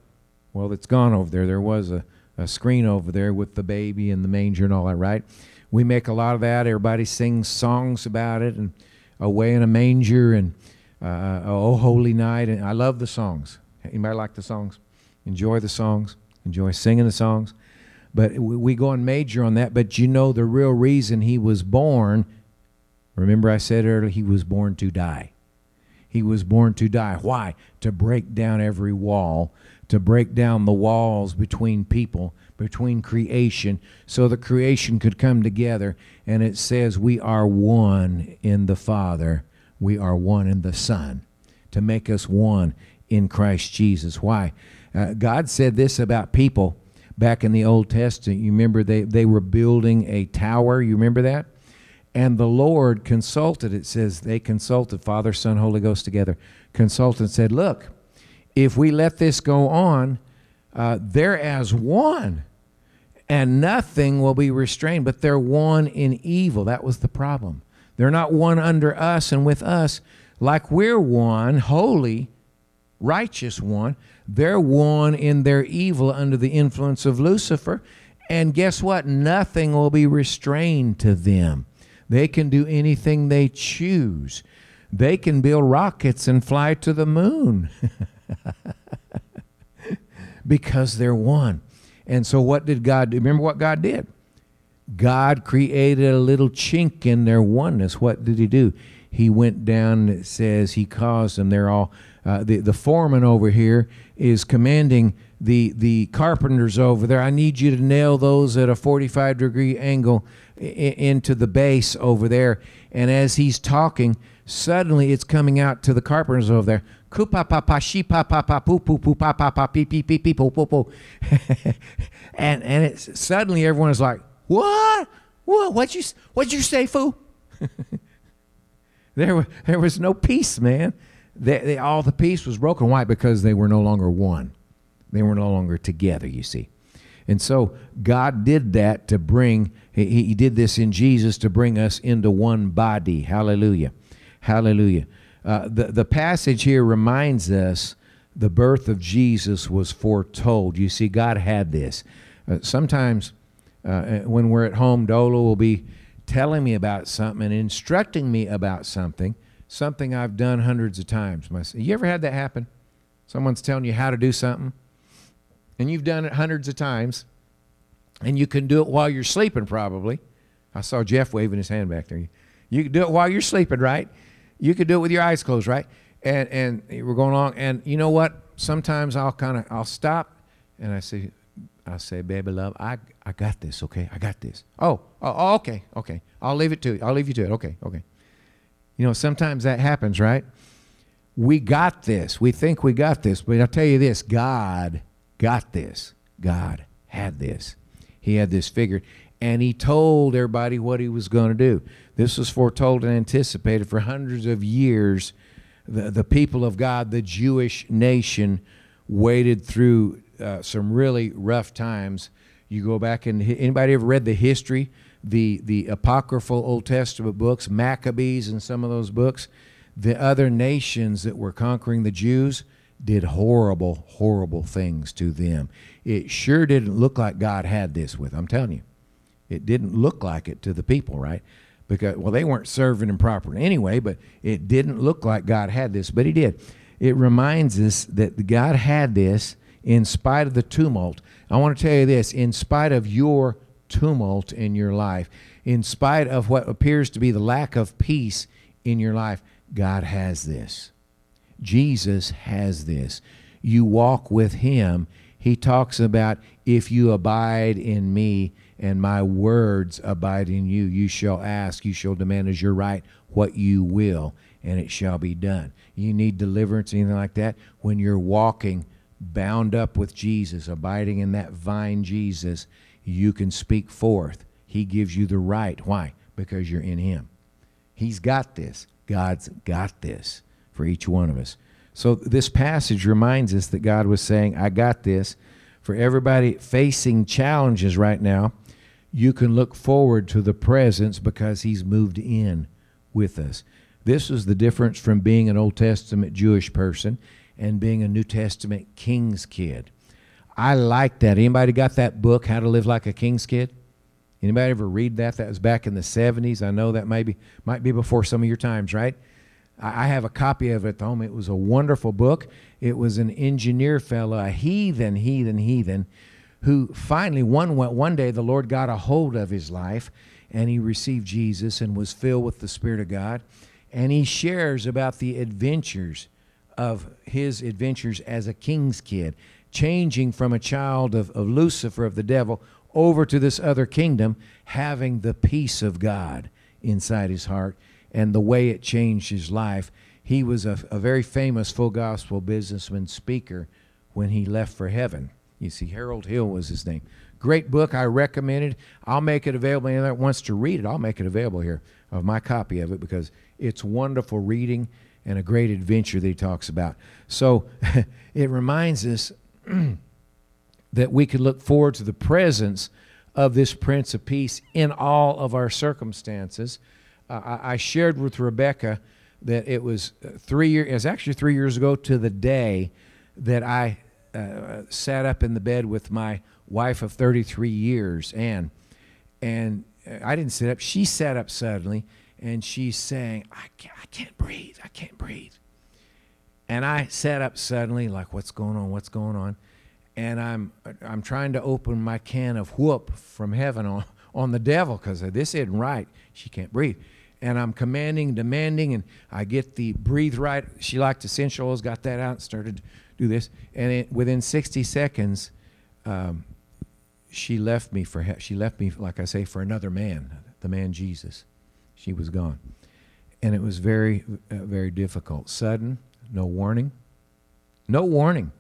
well, it's gone over there. There was a, a screen over there with the baby and the manger and all that, right? we make a lot of that. Everybody sings songs about it and away in a manger and uh, oh holy night. And I love the songs. Anybody like the songs? Enjoy the songs. Enjoy singing the songs. But we go and major on that. But you know the real reason he was born. Remember I said earlier he was born to die. He was born to die. Why? To break down every wall, to break down the walls between people between creation so the creation could come together. And it says, We are one in the Father, we are one in the Son, to make us one in Christ Jesus. Why? Uh, God said this about people back in the Old Testament. You remember they, they were building a tower. You remember that? And the Lord consulted, it says they consulted, Father, Son, Holy Ghost together, consulted and said, Look, if we let this go on, uh, they're as one and nothing will be restrained, but they're one in evil. That was the problem. They're not one under us and with us like we're one, holy, righteous one. They're one in their evil under the influence of Lucifer. And guess what? Nothing will be restrained to them. They can do anything they choose. They can build rockets and fly to the moon because they're one. And so, what did God do? Remember what God did? God created a little chink in their oneness. What did He do? He went down, it says, He caused them. They're all, uh, the, the foreman over here is commanding the, the carpenters over there. I need you to nail those at a 45 degree angle into the base over there. And as he's talking, suddenly it's coming out to the carpenters over there pa pa pa pa pee pee pee pee and and it's suddenly everyone is like, what? What? What you what you say, fool? there there was no peace, man. They, they, all the peace was broken. Why? Because they were no longer one. They were no longer together. You see. And so God did that to bring, he, he did this in Jesus to bring us into one body. Hallelujah. Hallelujah. Uh, the, the passage here reminds us the birth of Jesus was foretold. You see, God had this. Uh, sometimes uh, when we're at home, Dola will be telling me about something and instructing me about something. Something I've done hundreds of times. You ever had that happen? Someone's telling you how to do something, and you've done it hundreds of times, and you can do it while you're sleeping, probably. I saw Jeff waving his hand back there. You can do it while you're sleeping, right? You could do it with your eyes closed, right? And and we're going along, and you know what? Sometimes I'll kind of I'll stop, and I say, I say, baby love, I I got this, okay? I got this. Oh, oh, okay, okay. I'll leave it to you. I'll leave you to it. Okay, okay. You know, sometimes that happens, right? We got this. We think we got this, but I'll tell you this: God got this. God had this. He had this figured, and He told everybody what He was going to do. This was foretold and anticipated for hundreds of years. The, the people of God, the Jewish nation, waded through uh, some really rough times. You go back and anybody ever read the history, the the apocryphal Old Testament books, Maccabees, and some of those books. The other nations that were conquering the Jews did horrible, horrible things to them. It sure didn't look like God had this with. I'm telling you, it didn't look like it to the people, right? Because well, they weren't serving him properly anyway, but it didn't look like God had this, but He did. It reminds us that God had this in spite of the tumult. I want to tell you this: in spite of your tumult in your life, in spite of what appears to be the lack of peace in your life, God has this. Jesus has this. You walk with Him. He talks about if you abide in me and my words abide in you, you shall ask, you shall demand as your right what you will, and it shall be done. You need deliverance, anything like that. When you're walking bound up with Jesus, abiding in that vine Jesus, you can speak forth. He gives you the right. Why? Because you're in Him. He's got this. God's got this for each one of us. So this passage reminds us that God was saying, I got this. For everybody facing challenges right now, you can look forward to the presence because He's moved in with us. This is the difference from being an Old Testament Jewish person and being a New Testament king's kid. I like that. Anybody got that book, How to Live Like a King's Kid? Anybody ever read that? That was back in the 70s. I know that maybe might be before some of your times, right? I have a copy of it at home. It was a wonderful book. It was an engineer fellow, a heathen, heathen, heathen, who finally one one day the Lord got a hold of his life, and he received Jesus and was filled with the Spirit of God, and he shares about the adventures of his adventures as a king's kid, changing from a child of, of Lucifer of the devil over to this other kingdom, having the peace of God inside his heart and the way it changed his life. He was a, a very famous full gospel businessman speaker when he left for heaven. You see, Harold Hill was his name. Great book. I recommend it. I'll make it available. Anyone that wants to read it, I'll make it available here of my copy of it because it's wonderful reading and a great adventure that he talks about. So it reminds us that we could look forward to the presence of this Prince of Peace in all of our circumstances. Uh, I, I, shared with Rebecca that it was uh, three years, it was actually three years ago to the day that I uh, sat up in the bed with my wife of 33 years, Anne. And I didn't sit up. She sat up suddenly and she's saying, I can't, I can't breathe. I can't breathe. And I sat up suddenly, like, what's going on? What's going on? and I'm I'm trying to open my can of whoop from heaven on on the devil because this isn't right. She can't breathe, and I'm commanding, demanding, and I get the breathe right. She liked essential oils, got that out, started to do this, and it, within 60 seconds, um, she left me for she left me like I say for another man, the man Jesus. She was gone, and it was very uh, very difficult, sudden, no warning, no warning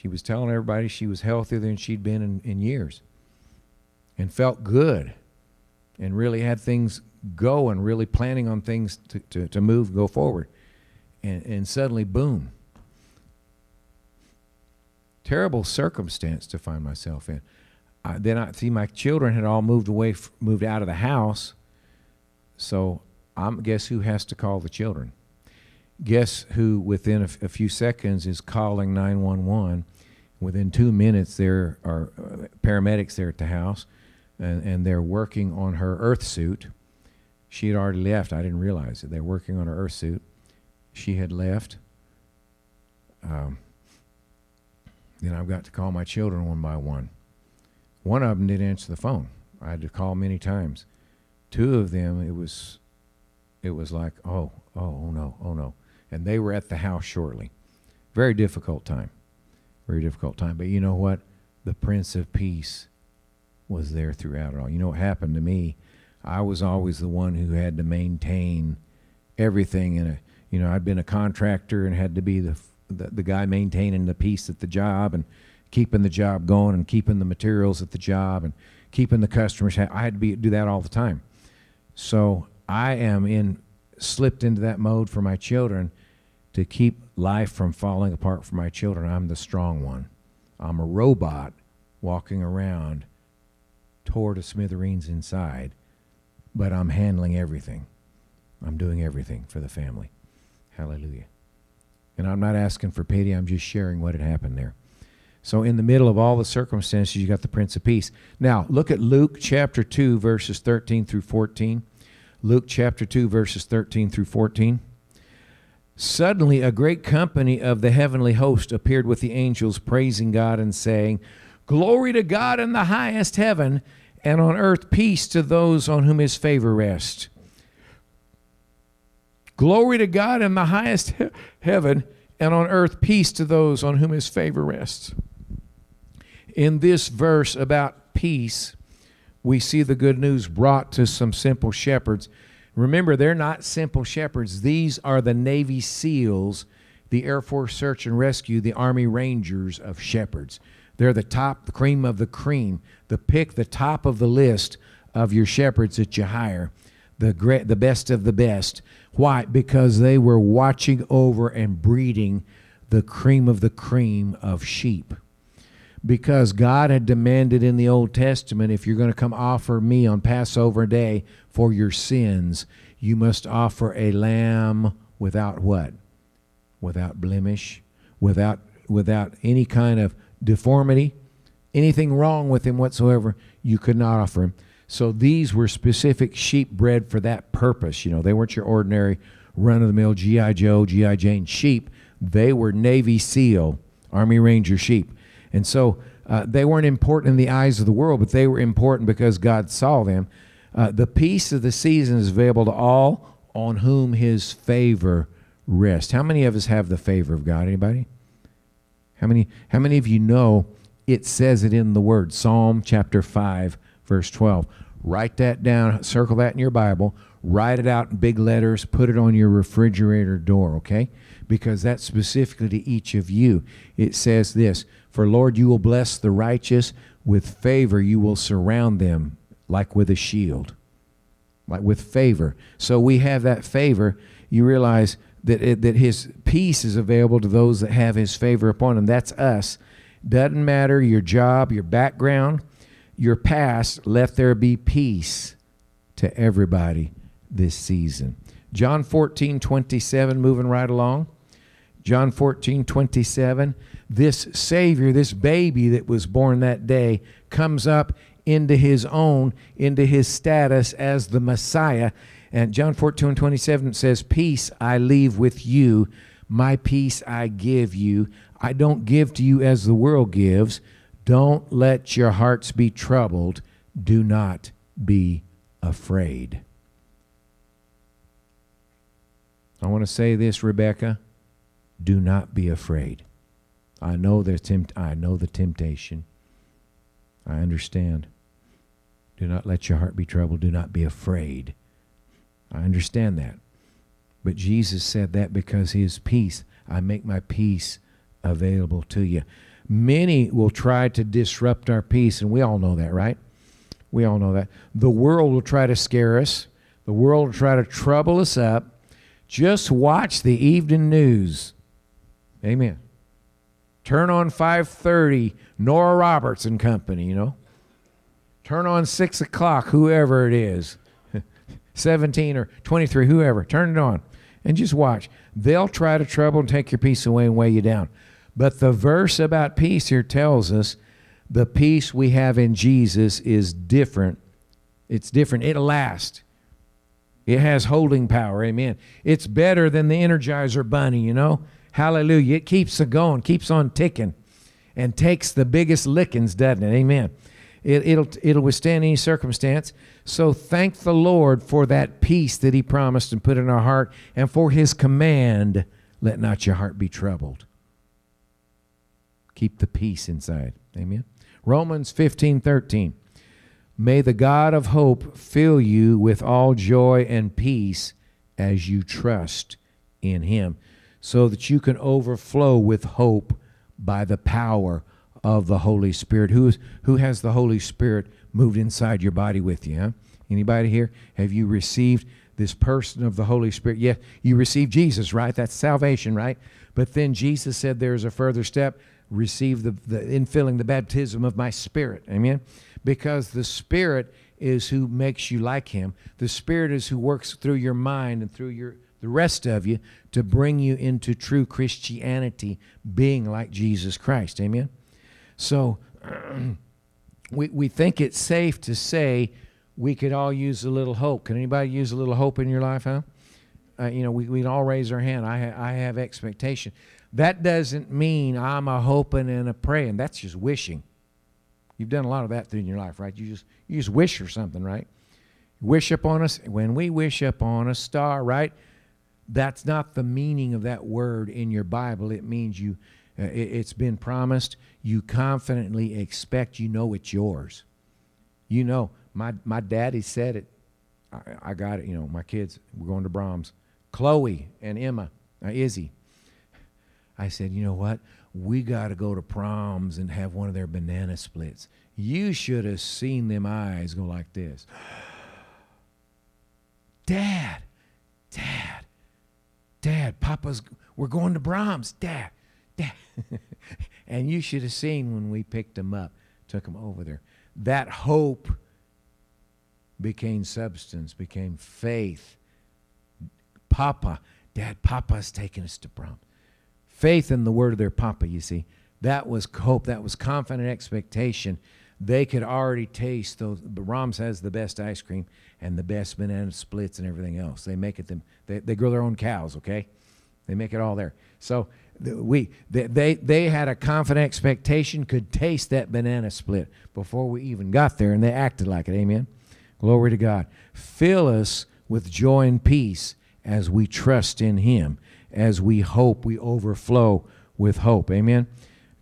she was telling everybody she was healthier than she'd been in, in years and felt good and really had things go and really planning on things to, to, to move, go forward. And, and suddenly, boom. Terrible circumstance to find myself in. I, then I see my children had all moved away, moved out of the house. So I'm guess who has to call the children? Guess who within a, f- a few seconds is calling 911 within two minutes there are uh, paramedics there at the house and, and they're working on her earth suit She had already left. I didn't realize it. They were working on her earth suit. She had left. Um, then I've got to call my children one by one. One of them didn't answer the phone. I had to call many times. Two of them, it was, it was like, oh, oh, oh no, oh no, and they were at the house shortly. Very difficult time, very difficult time. But you know what? The Prince of Peace was there throughout it all. You know what happened to me? I was always the one who had to maintain everything in a. You know, I'd been a contractor and had to be the the, the guy maintaining the peace at the job and keeping the job going and keeping the materials at the job and keeping the customers. ha- I had to be do that all the time. So I am in slipped into that mode for my children to keep life from falling apart for my children. I'm the strong one. I'm a robot walking around toward a smithereens inside, but I'm handling everything. I'm doing everything for the family. Hallelujah. And I'm not asking for pity, I'm just sharing what had happened there. So, in the middle of all the circumstances, you got the Prince of Peace. Now, look at Luke chapter 2, verses 13 through 14. Luke chapter 2, verses 13 through 14. Suddenly, a great company of the heavenly host appeared with the angels, praising God and saying, Glory to God in the highest heaven, and on earth peace to those on whom his favor rests. Glory to God in the highest he- heaven, and on earth peace to those on whom his favor rests. In this verse about peace, we see the good news brought to some simple shepherds. Remember, they're not simple shepherds. These are the Navy SEALs, the Air Force Search and Rescue, the Army Rangers of shepherds. They're the top, the cream of the cream, the pick, the top of the list of your shepherds that you hire, the great, the best of the best. Why? Because they were watching over and breeding the cream of the cream of sheep because God had demanded in the Old Testament if you're going to come offer me on Passover day for your sins, you must offer a lamb without what? Without blemish, without without any kind of deformity, anything wrong with him whatsoever, you could not offer him. So these were specific sheep bred for that purpose. You know, they weren't your ordinary run of the mill GI Joe, GI Jane sheep. They were Navy SEAL, Army Ranger sheep. And so uh, they weren't important in the eyes of the world, but they were important because God saw them. Uh, the peace of the season is available to all on whom his favor rests. How many of us have the favor of God? Anybody? How many, how many of you know it says it in the word? Psalm chapter 5, verse 12. Write that down, circle that in your Bible, write it out in big letters, put it on your refrigerator door, okay? Because that's specifically to each of you. It says this For Lord, you will bless the righteous, with favor you will surround them like with a shield like with favor. So we have that favor. You realize that it, that His peace is available to those that have His favor upon them. That's us. Doesn't matter your job, your background, your past. Let there be peace to everybody this season. John 14, 27, moving right along. John 14, 27. This Savior, this baby that was born that day, comes up into his own, into his status as the Messiah. And John 14, 27 says, Peace I leave with you, my peace I give you. I don't give to you as the world gives. Don't let your hearts be troubled. Do not be afraid. I want to say this, Rebecca. Do not be afraid. I know the tempt I know the temptation. I understand. Do not let your heart be troubled. Do not be afraid. I understand that. But Jesus said that because his peace, I make my peace available to you. Many will try to disrupt our peace, and we all know that, right? We all know that. The world will try to scare us. The world will try to trouble us up. Just watch the evening news. Amen. Turn on 5:30, Nora Roberts and Company. You know. Turn on six o'clock, whoever it is, 17 or 23, whoever. Turn it on and just watch. They'll try to trouble and take your peace away and weigh you down. But the verse about peace here tells us the peace we have in Jesus is different. It's different. It'll last. It has holding power. Amen. It's better than the Energizer Bunny, you know? Hallelujah. It keeps it going, keeps on ticking, and takes the biggest lickings, doesn't it? Amen. It, it'll, it'll withstand any circumstance. So thank the Lord for that peace that He promised and put in our heart, and for His command let not your heart be troubled. Keep the peace inside. Amen. Romans 15 13. May the God of hope fill you with all joy and peace as you trust in Him, so that you can overflow with hope by the power of the Holy Spirit. Who, is, who has the Holy Spirit moved inside your body with you? Huh? Anybody here? Have you received this person of the Holy Spirit? Yeah, you received Jesus, right? That's salvation, right? But then Jesus said there's a further step receive the, the infilling the baptism of my spirit amen because the spirit is who makes you like him the spirit is who works through your mind and through your the rest of you to bring you into true christianity being like jesus christ amen so we, we think it's safe to say we could all use a little hope can anybody use a little hope in your life huh uh, you know we, we'd all raise our hand I, ha- I have expectation that doesn't mean I'm a hoping and a praying. That's just wishing. You've done a lot of that through your life, right? You just you just wish for something, right? Wish upon us. When we wish upon a star, right? That's not the meaning of that word in your Bible. It means you. Uh, it, it's been promised. You confidently expect. You know it's yours. You know my my daddy said it. I, I got it. You know my kids. We're going to Braum's. Chloe and Emma, uh, Izzy I said, you know what? We got to go to Braum's and have one of their banana splits. You should have seen them eyes go like this. Dad, Dad, Dad, Papa's, we're going to Braum's. Dad, Dad. and you should have seen when we picked them up, took them over there. That hope became substance, became faith. Papa, Dad, Papa's taking us to Braum's faith in the word of their papa, you see. That was hope. That was confident expectation. They could already taste those. Brahms has the best ice cream and the best banana splits and everything else. They make it them. They, they grow their own cows. Okay, they make it all there. So we they, they they had a confident expectation. Could taste that banana split before we even got there, and they acted like it. Amen. Glory to God. Fill us with joy and peace as we trust in Him as we hope, we overflow with hope. Amen.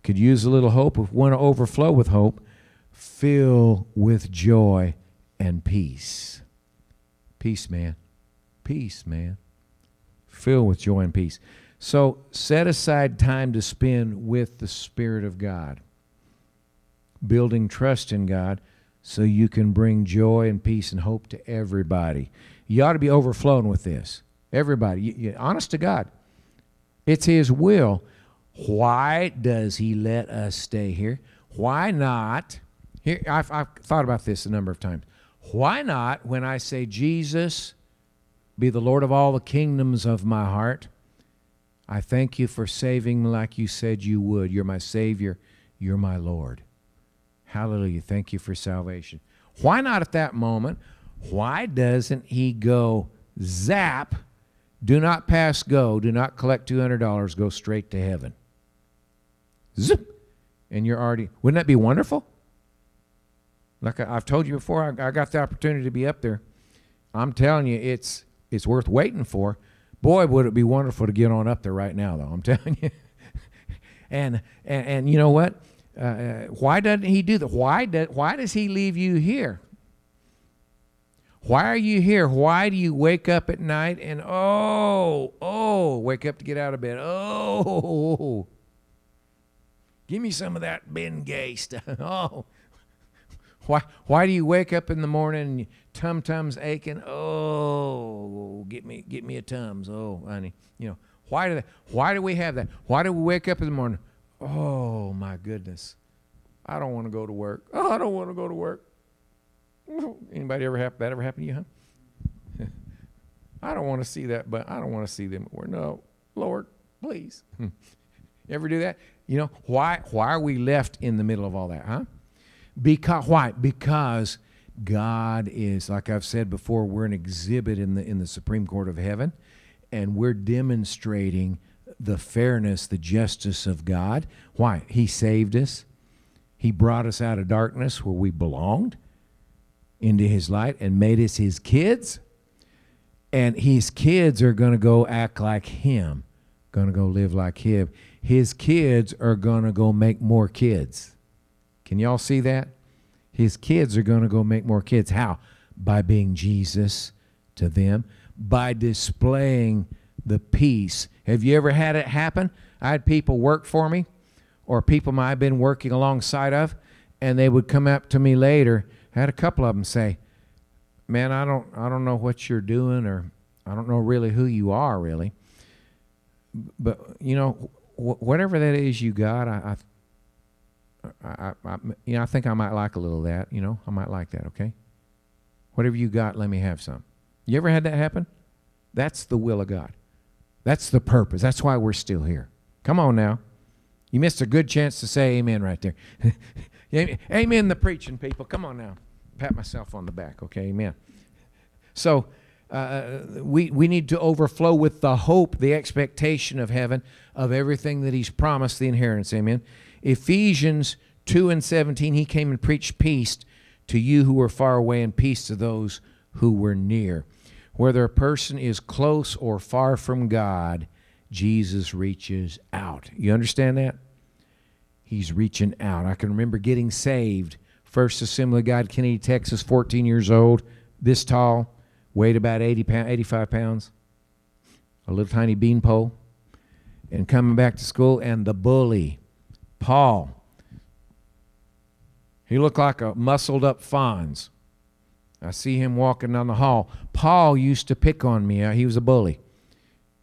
Could use a little hope. If we want to overflow with hope, fill with joy and peace. Peace, man. Peace, man. Fill with joy and peace. So set aside time to spend with the Spirit of God, building trust in God so you can bring joy and peace and hope to everybody. You ought to be overflowing with this. Everybody. You, you, honest to God. It's His will. Why does He let us stay here? Why not? Here, I've, I've thought about this a number of times. Why not, when I say, Jesus, be the Lord of all the kingdoms of my heart, I thank you for saving me like you said you would. You're my Savior. You're my Lord. Hallelujah. Thank you for salvation. Why not at that moment? Why doesn't he go zap do not pass go. Do not collect $200. Go straight to heaven. Zip. And you're already, wouldn't that be wonderful? Like I, have told you before, I, I got the opportunity to be up there. I'm telling you, it's it's worth waiting for. Boy, would it be wonderful to get on up there right now, though. I'm telling you. and, and and you know what? Uh, uh why doesn't he do that? Why does why does he leave you here? Why are you here? Why do you wake up at night and oh, oh, wake up to get out of bed? Oh, give me some of that Ben Gay stuff. oh, why, why do you wake up in the morning and tum tum's aching? Oh, get me, get me a tums. Oh, honey, you know why do they, why do we have that? Why do we wake up in the morning? Oh my goodness, I don't want to go to work. Oh, I don't want to go to work. Anybody ever have that ever happen to you, huh? I don't want to see that, but I don't want to see them. Or no, Lord, please. ever do that? You know why? Why are we left in the middle of all that, huh? Because why? Because God is, like I've said before, we're an exhibit in the in the Supreme Court of Heaven, and we're demonstrating the fairness, the justice of God. Why? He saved us. He brought us out of darkness where we belonged into his light and made us his kids. And his kids are going to go act like him, going to go live like him. His kids are going to go make more kids. Can y'all see that? His kids are going to go make more kids. How? By being Jesus to them, by displaying the peace. Have you ever had it happen? I had people work for me or people I've been working alongside of, and they would come up to me later. I had a couple of them say, "Man, I don't, I don't know what you're doing, or I don't know really who you are, really." But you know, wh- whatever that is you got, I, I, I, you know, I think I might like a little of that. You know, I might like that. Okay, whatever you got, let me have some. You ever had that happen? That's the will of God. That's the purpose. That's why we're still here. Come on now. You missed a good chance to say amen right there. amen, the preaching people. Come on now. Pat myself on the back, okay? Amen. So, uh, we, we need to overflow with the hope, the expectation of heaven, of everything that He's promised, the inheritance. Amen. Ephesians 2 and 17, He came and preached peace to you who were far away and peace to those who were near. Whether a person is close or far from God, Jesus reaches out. You understand that? He's reaching out. I can remember getting saved. First Assembly of God, Kennedy, Texas, 14 years old, this tall, weighed about 80 pound, 85 pounds, a little tiny beanpole, and coming back to school, and the bully, Paul. He looked like a muscled up Fonz. I see him walking down the hall. Paul used to pick on me. Uh, he was a bully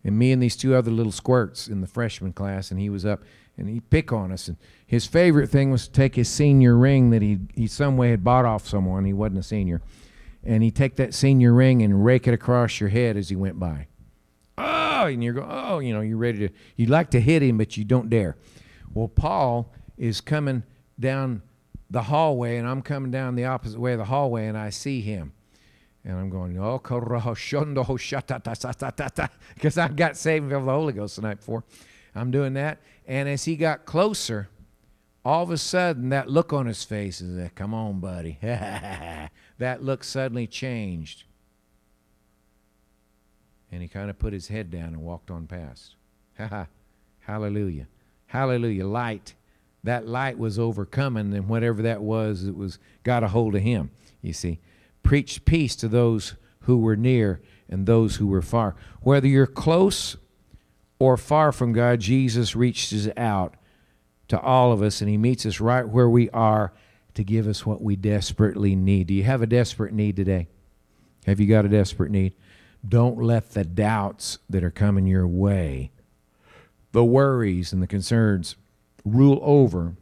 and me and these two other little squirts in the freshman class, and he was up and he'd pick on us. And his favorite thing was to take his senior ring that he he some way had bought off someone. He wasn't a senior, and he'd take that senior ring and rake it across your head as he went by. Oh, and you're going, oh, you know, you're ready to. You'd like to hit him, but you don't dare. Well, Paul is coming down the hallway, and I'm coming down the opposite way of the hallway, and I see him. And I'm going, oh, because I got saved of the Holy Ghost the night before. I'm doing that. And as he got closer, all of a sudden, that look on his face is like, come on, buddy. that look suddenly changed. And he kind of put his head down and walked on past. Hallelujah. Hallelujah. Light. That light was overcoming, and whatever that was, it was got a hold of him, you see preached peace to those who were near and those who were far. Whether you're close or far from God, Jesus reaches out to all of us and He meets us right where we are to give us what we desperately need. Do you have a desperate need today? Have you got a desperate need? Don't let the doubts that are coming your way, the worries and the concerns, rule over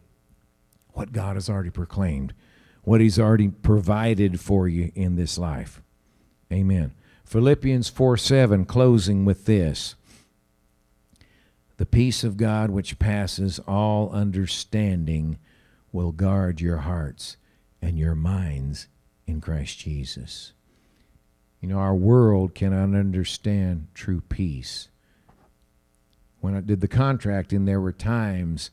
what God has already proclaimed what He's already provided for you in this life. Amen. Philippians 4 7, closing with this The peace of God, which passes all understanding, will guard your hearts and your minds in Christ Jesus. You know, our world cannot understand true peace. When I did the contracting, there were times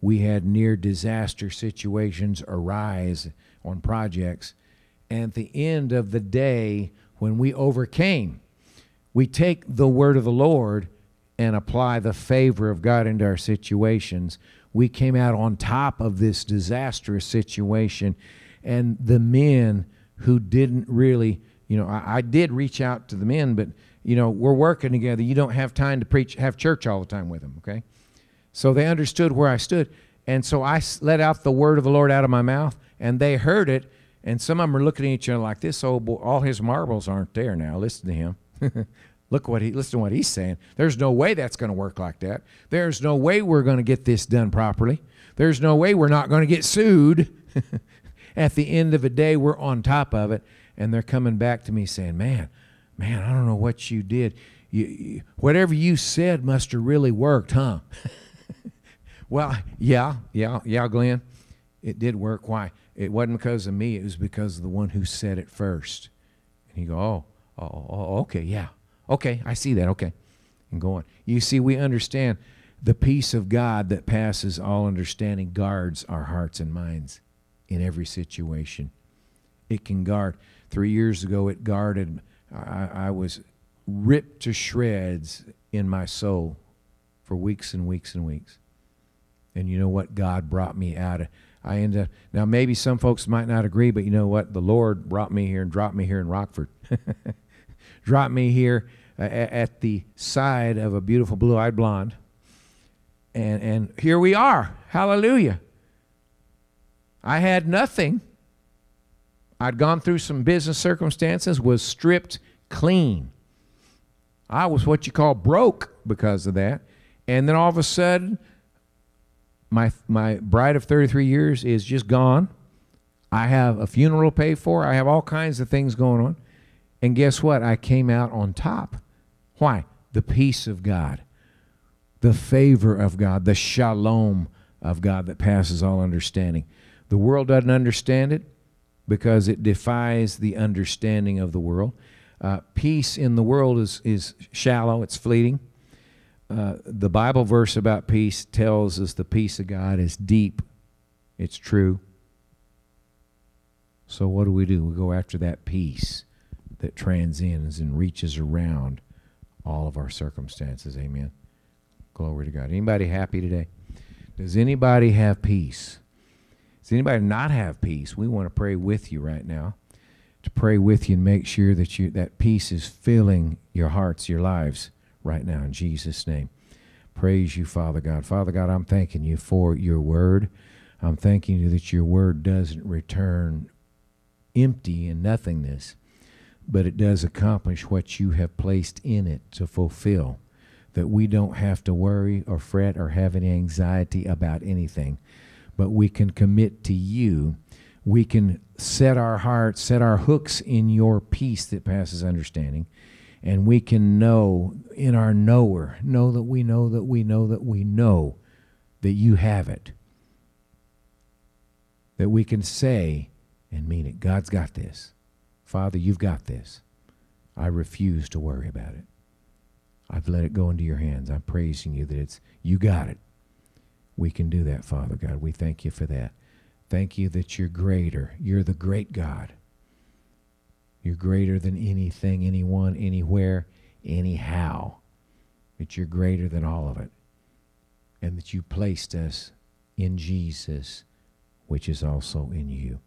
we had near disaster situations arise on projects. And at the end of the day, when we overcame, we take the word of the Lord and apply the favor of God into our situations. We came out on top of this disastrous situation. And the men who didn't really, you know, I, I did reach out to the men, but, you know, we're working together. You don't have time to preach, have church all the time with them, okay? So they understood where I stood. And so I let out the word of the Lord out of my mouth and they heard it, and some of them are looking at each other like this old boy. All his marbles aren't there now. Listen to him. Look what he listen to what he's saying. There's no way that's going to work like that. There's no way we're going to get this done properly. There's no way we're not going to get sued. At the end of the day, we're on top of it, and they're coming back to me saying, "Man, man, I don't know what you did. You, you, whatever you said must have really worked, huh?" well, yeah, yeah, yeah, Glenn. It did work. Why? it wasn't because of me, it was because of the one who said it first. And he go, oh, oh, oh, oh, okay, yeah. Okay, I see that. Okay. And go on. You see, we understand the peace of God that passes all understanding guards our hearts and minds in every situation. It can guard. Three years ago, it guarded. I, I was ripped to shreds in my soul for weeks and weeks and weeks. And you know what? God brought me out of. I ended up, now maybe some folks might not agree, but you know what? The Lord brought me here and dropped me here in Rockford. dropped me here uh, at the side of a beautiful blue-eyed blonde. And and here we are. Hallelujah. I had nothing. I'd gone through some business circumstances, was stripped clean. I was what you call broke because of that. And then all of a sudden, my my bride of 33 years is just gone. I have a funeral paid for. I have all kinds of things going on. And guess what? I came out on top. Why? The peace of God, the favor of God, the shalom of God that passes all understanding. The world doesn't understand it because it defies the understanding of the world. Uh, peace in the world is, is shallow, it's fleeting. Uh, the Bible verse about peace tells us the peace of God is deep, it's true. So, what do we do? We go after that peace that transcends and reaches around all of our circumstances. Amen. Glory to God. Anybody happy today? Does anybody have peace? Does anybody not have peace? We want to pray with you right now. To pray with you and make sure that you that peace is filling your hearts, your lives right now in Jesus' name. Praise you, Father God. Father God, I'm thanking you for your word. I'm thanking you that your word doesn't return empty and nothingness, but it does accomplish what you have placed in it to fulfill. That we don't have to worry or fret or have any anxiety about anything, but we can commit to you. We can set our hearts, set our hooks in your peace that passes understanding, and we can know in our knower, know that we know that we know that we know that you have it. That we can say and mean it. God's got this. Father, you've got this. I refuse to worry about it. I've let it go into your hands. I'm praising you that it's you got it. We can do that, Father God. We thank you for that. Thank you that you're greater. You're the great God. You're greater than anything, anyone, anywhere, anyhow. That you're greater than all of it. And that you placed us in Jesus, which is also in you.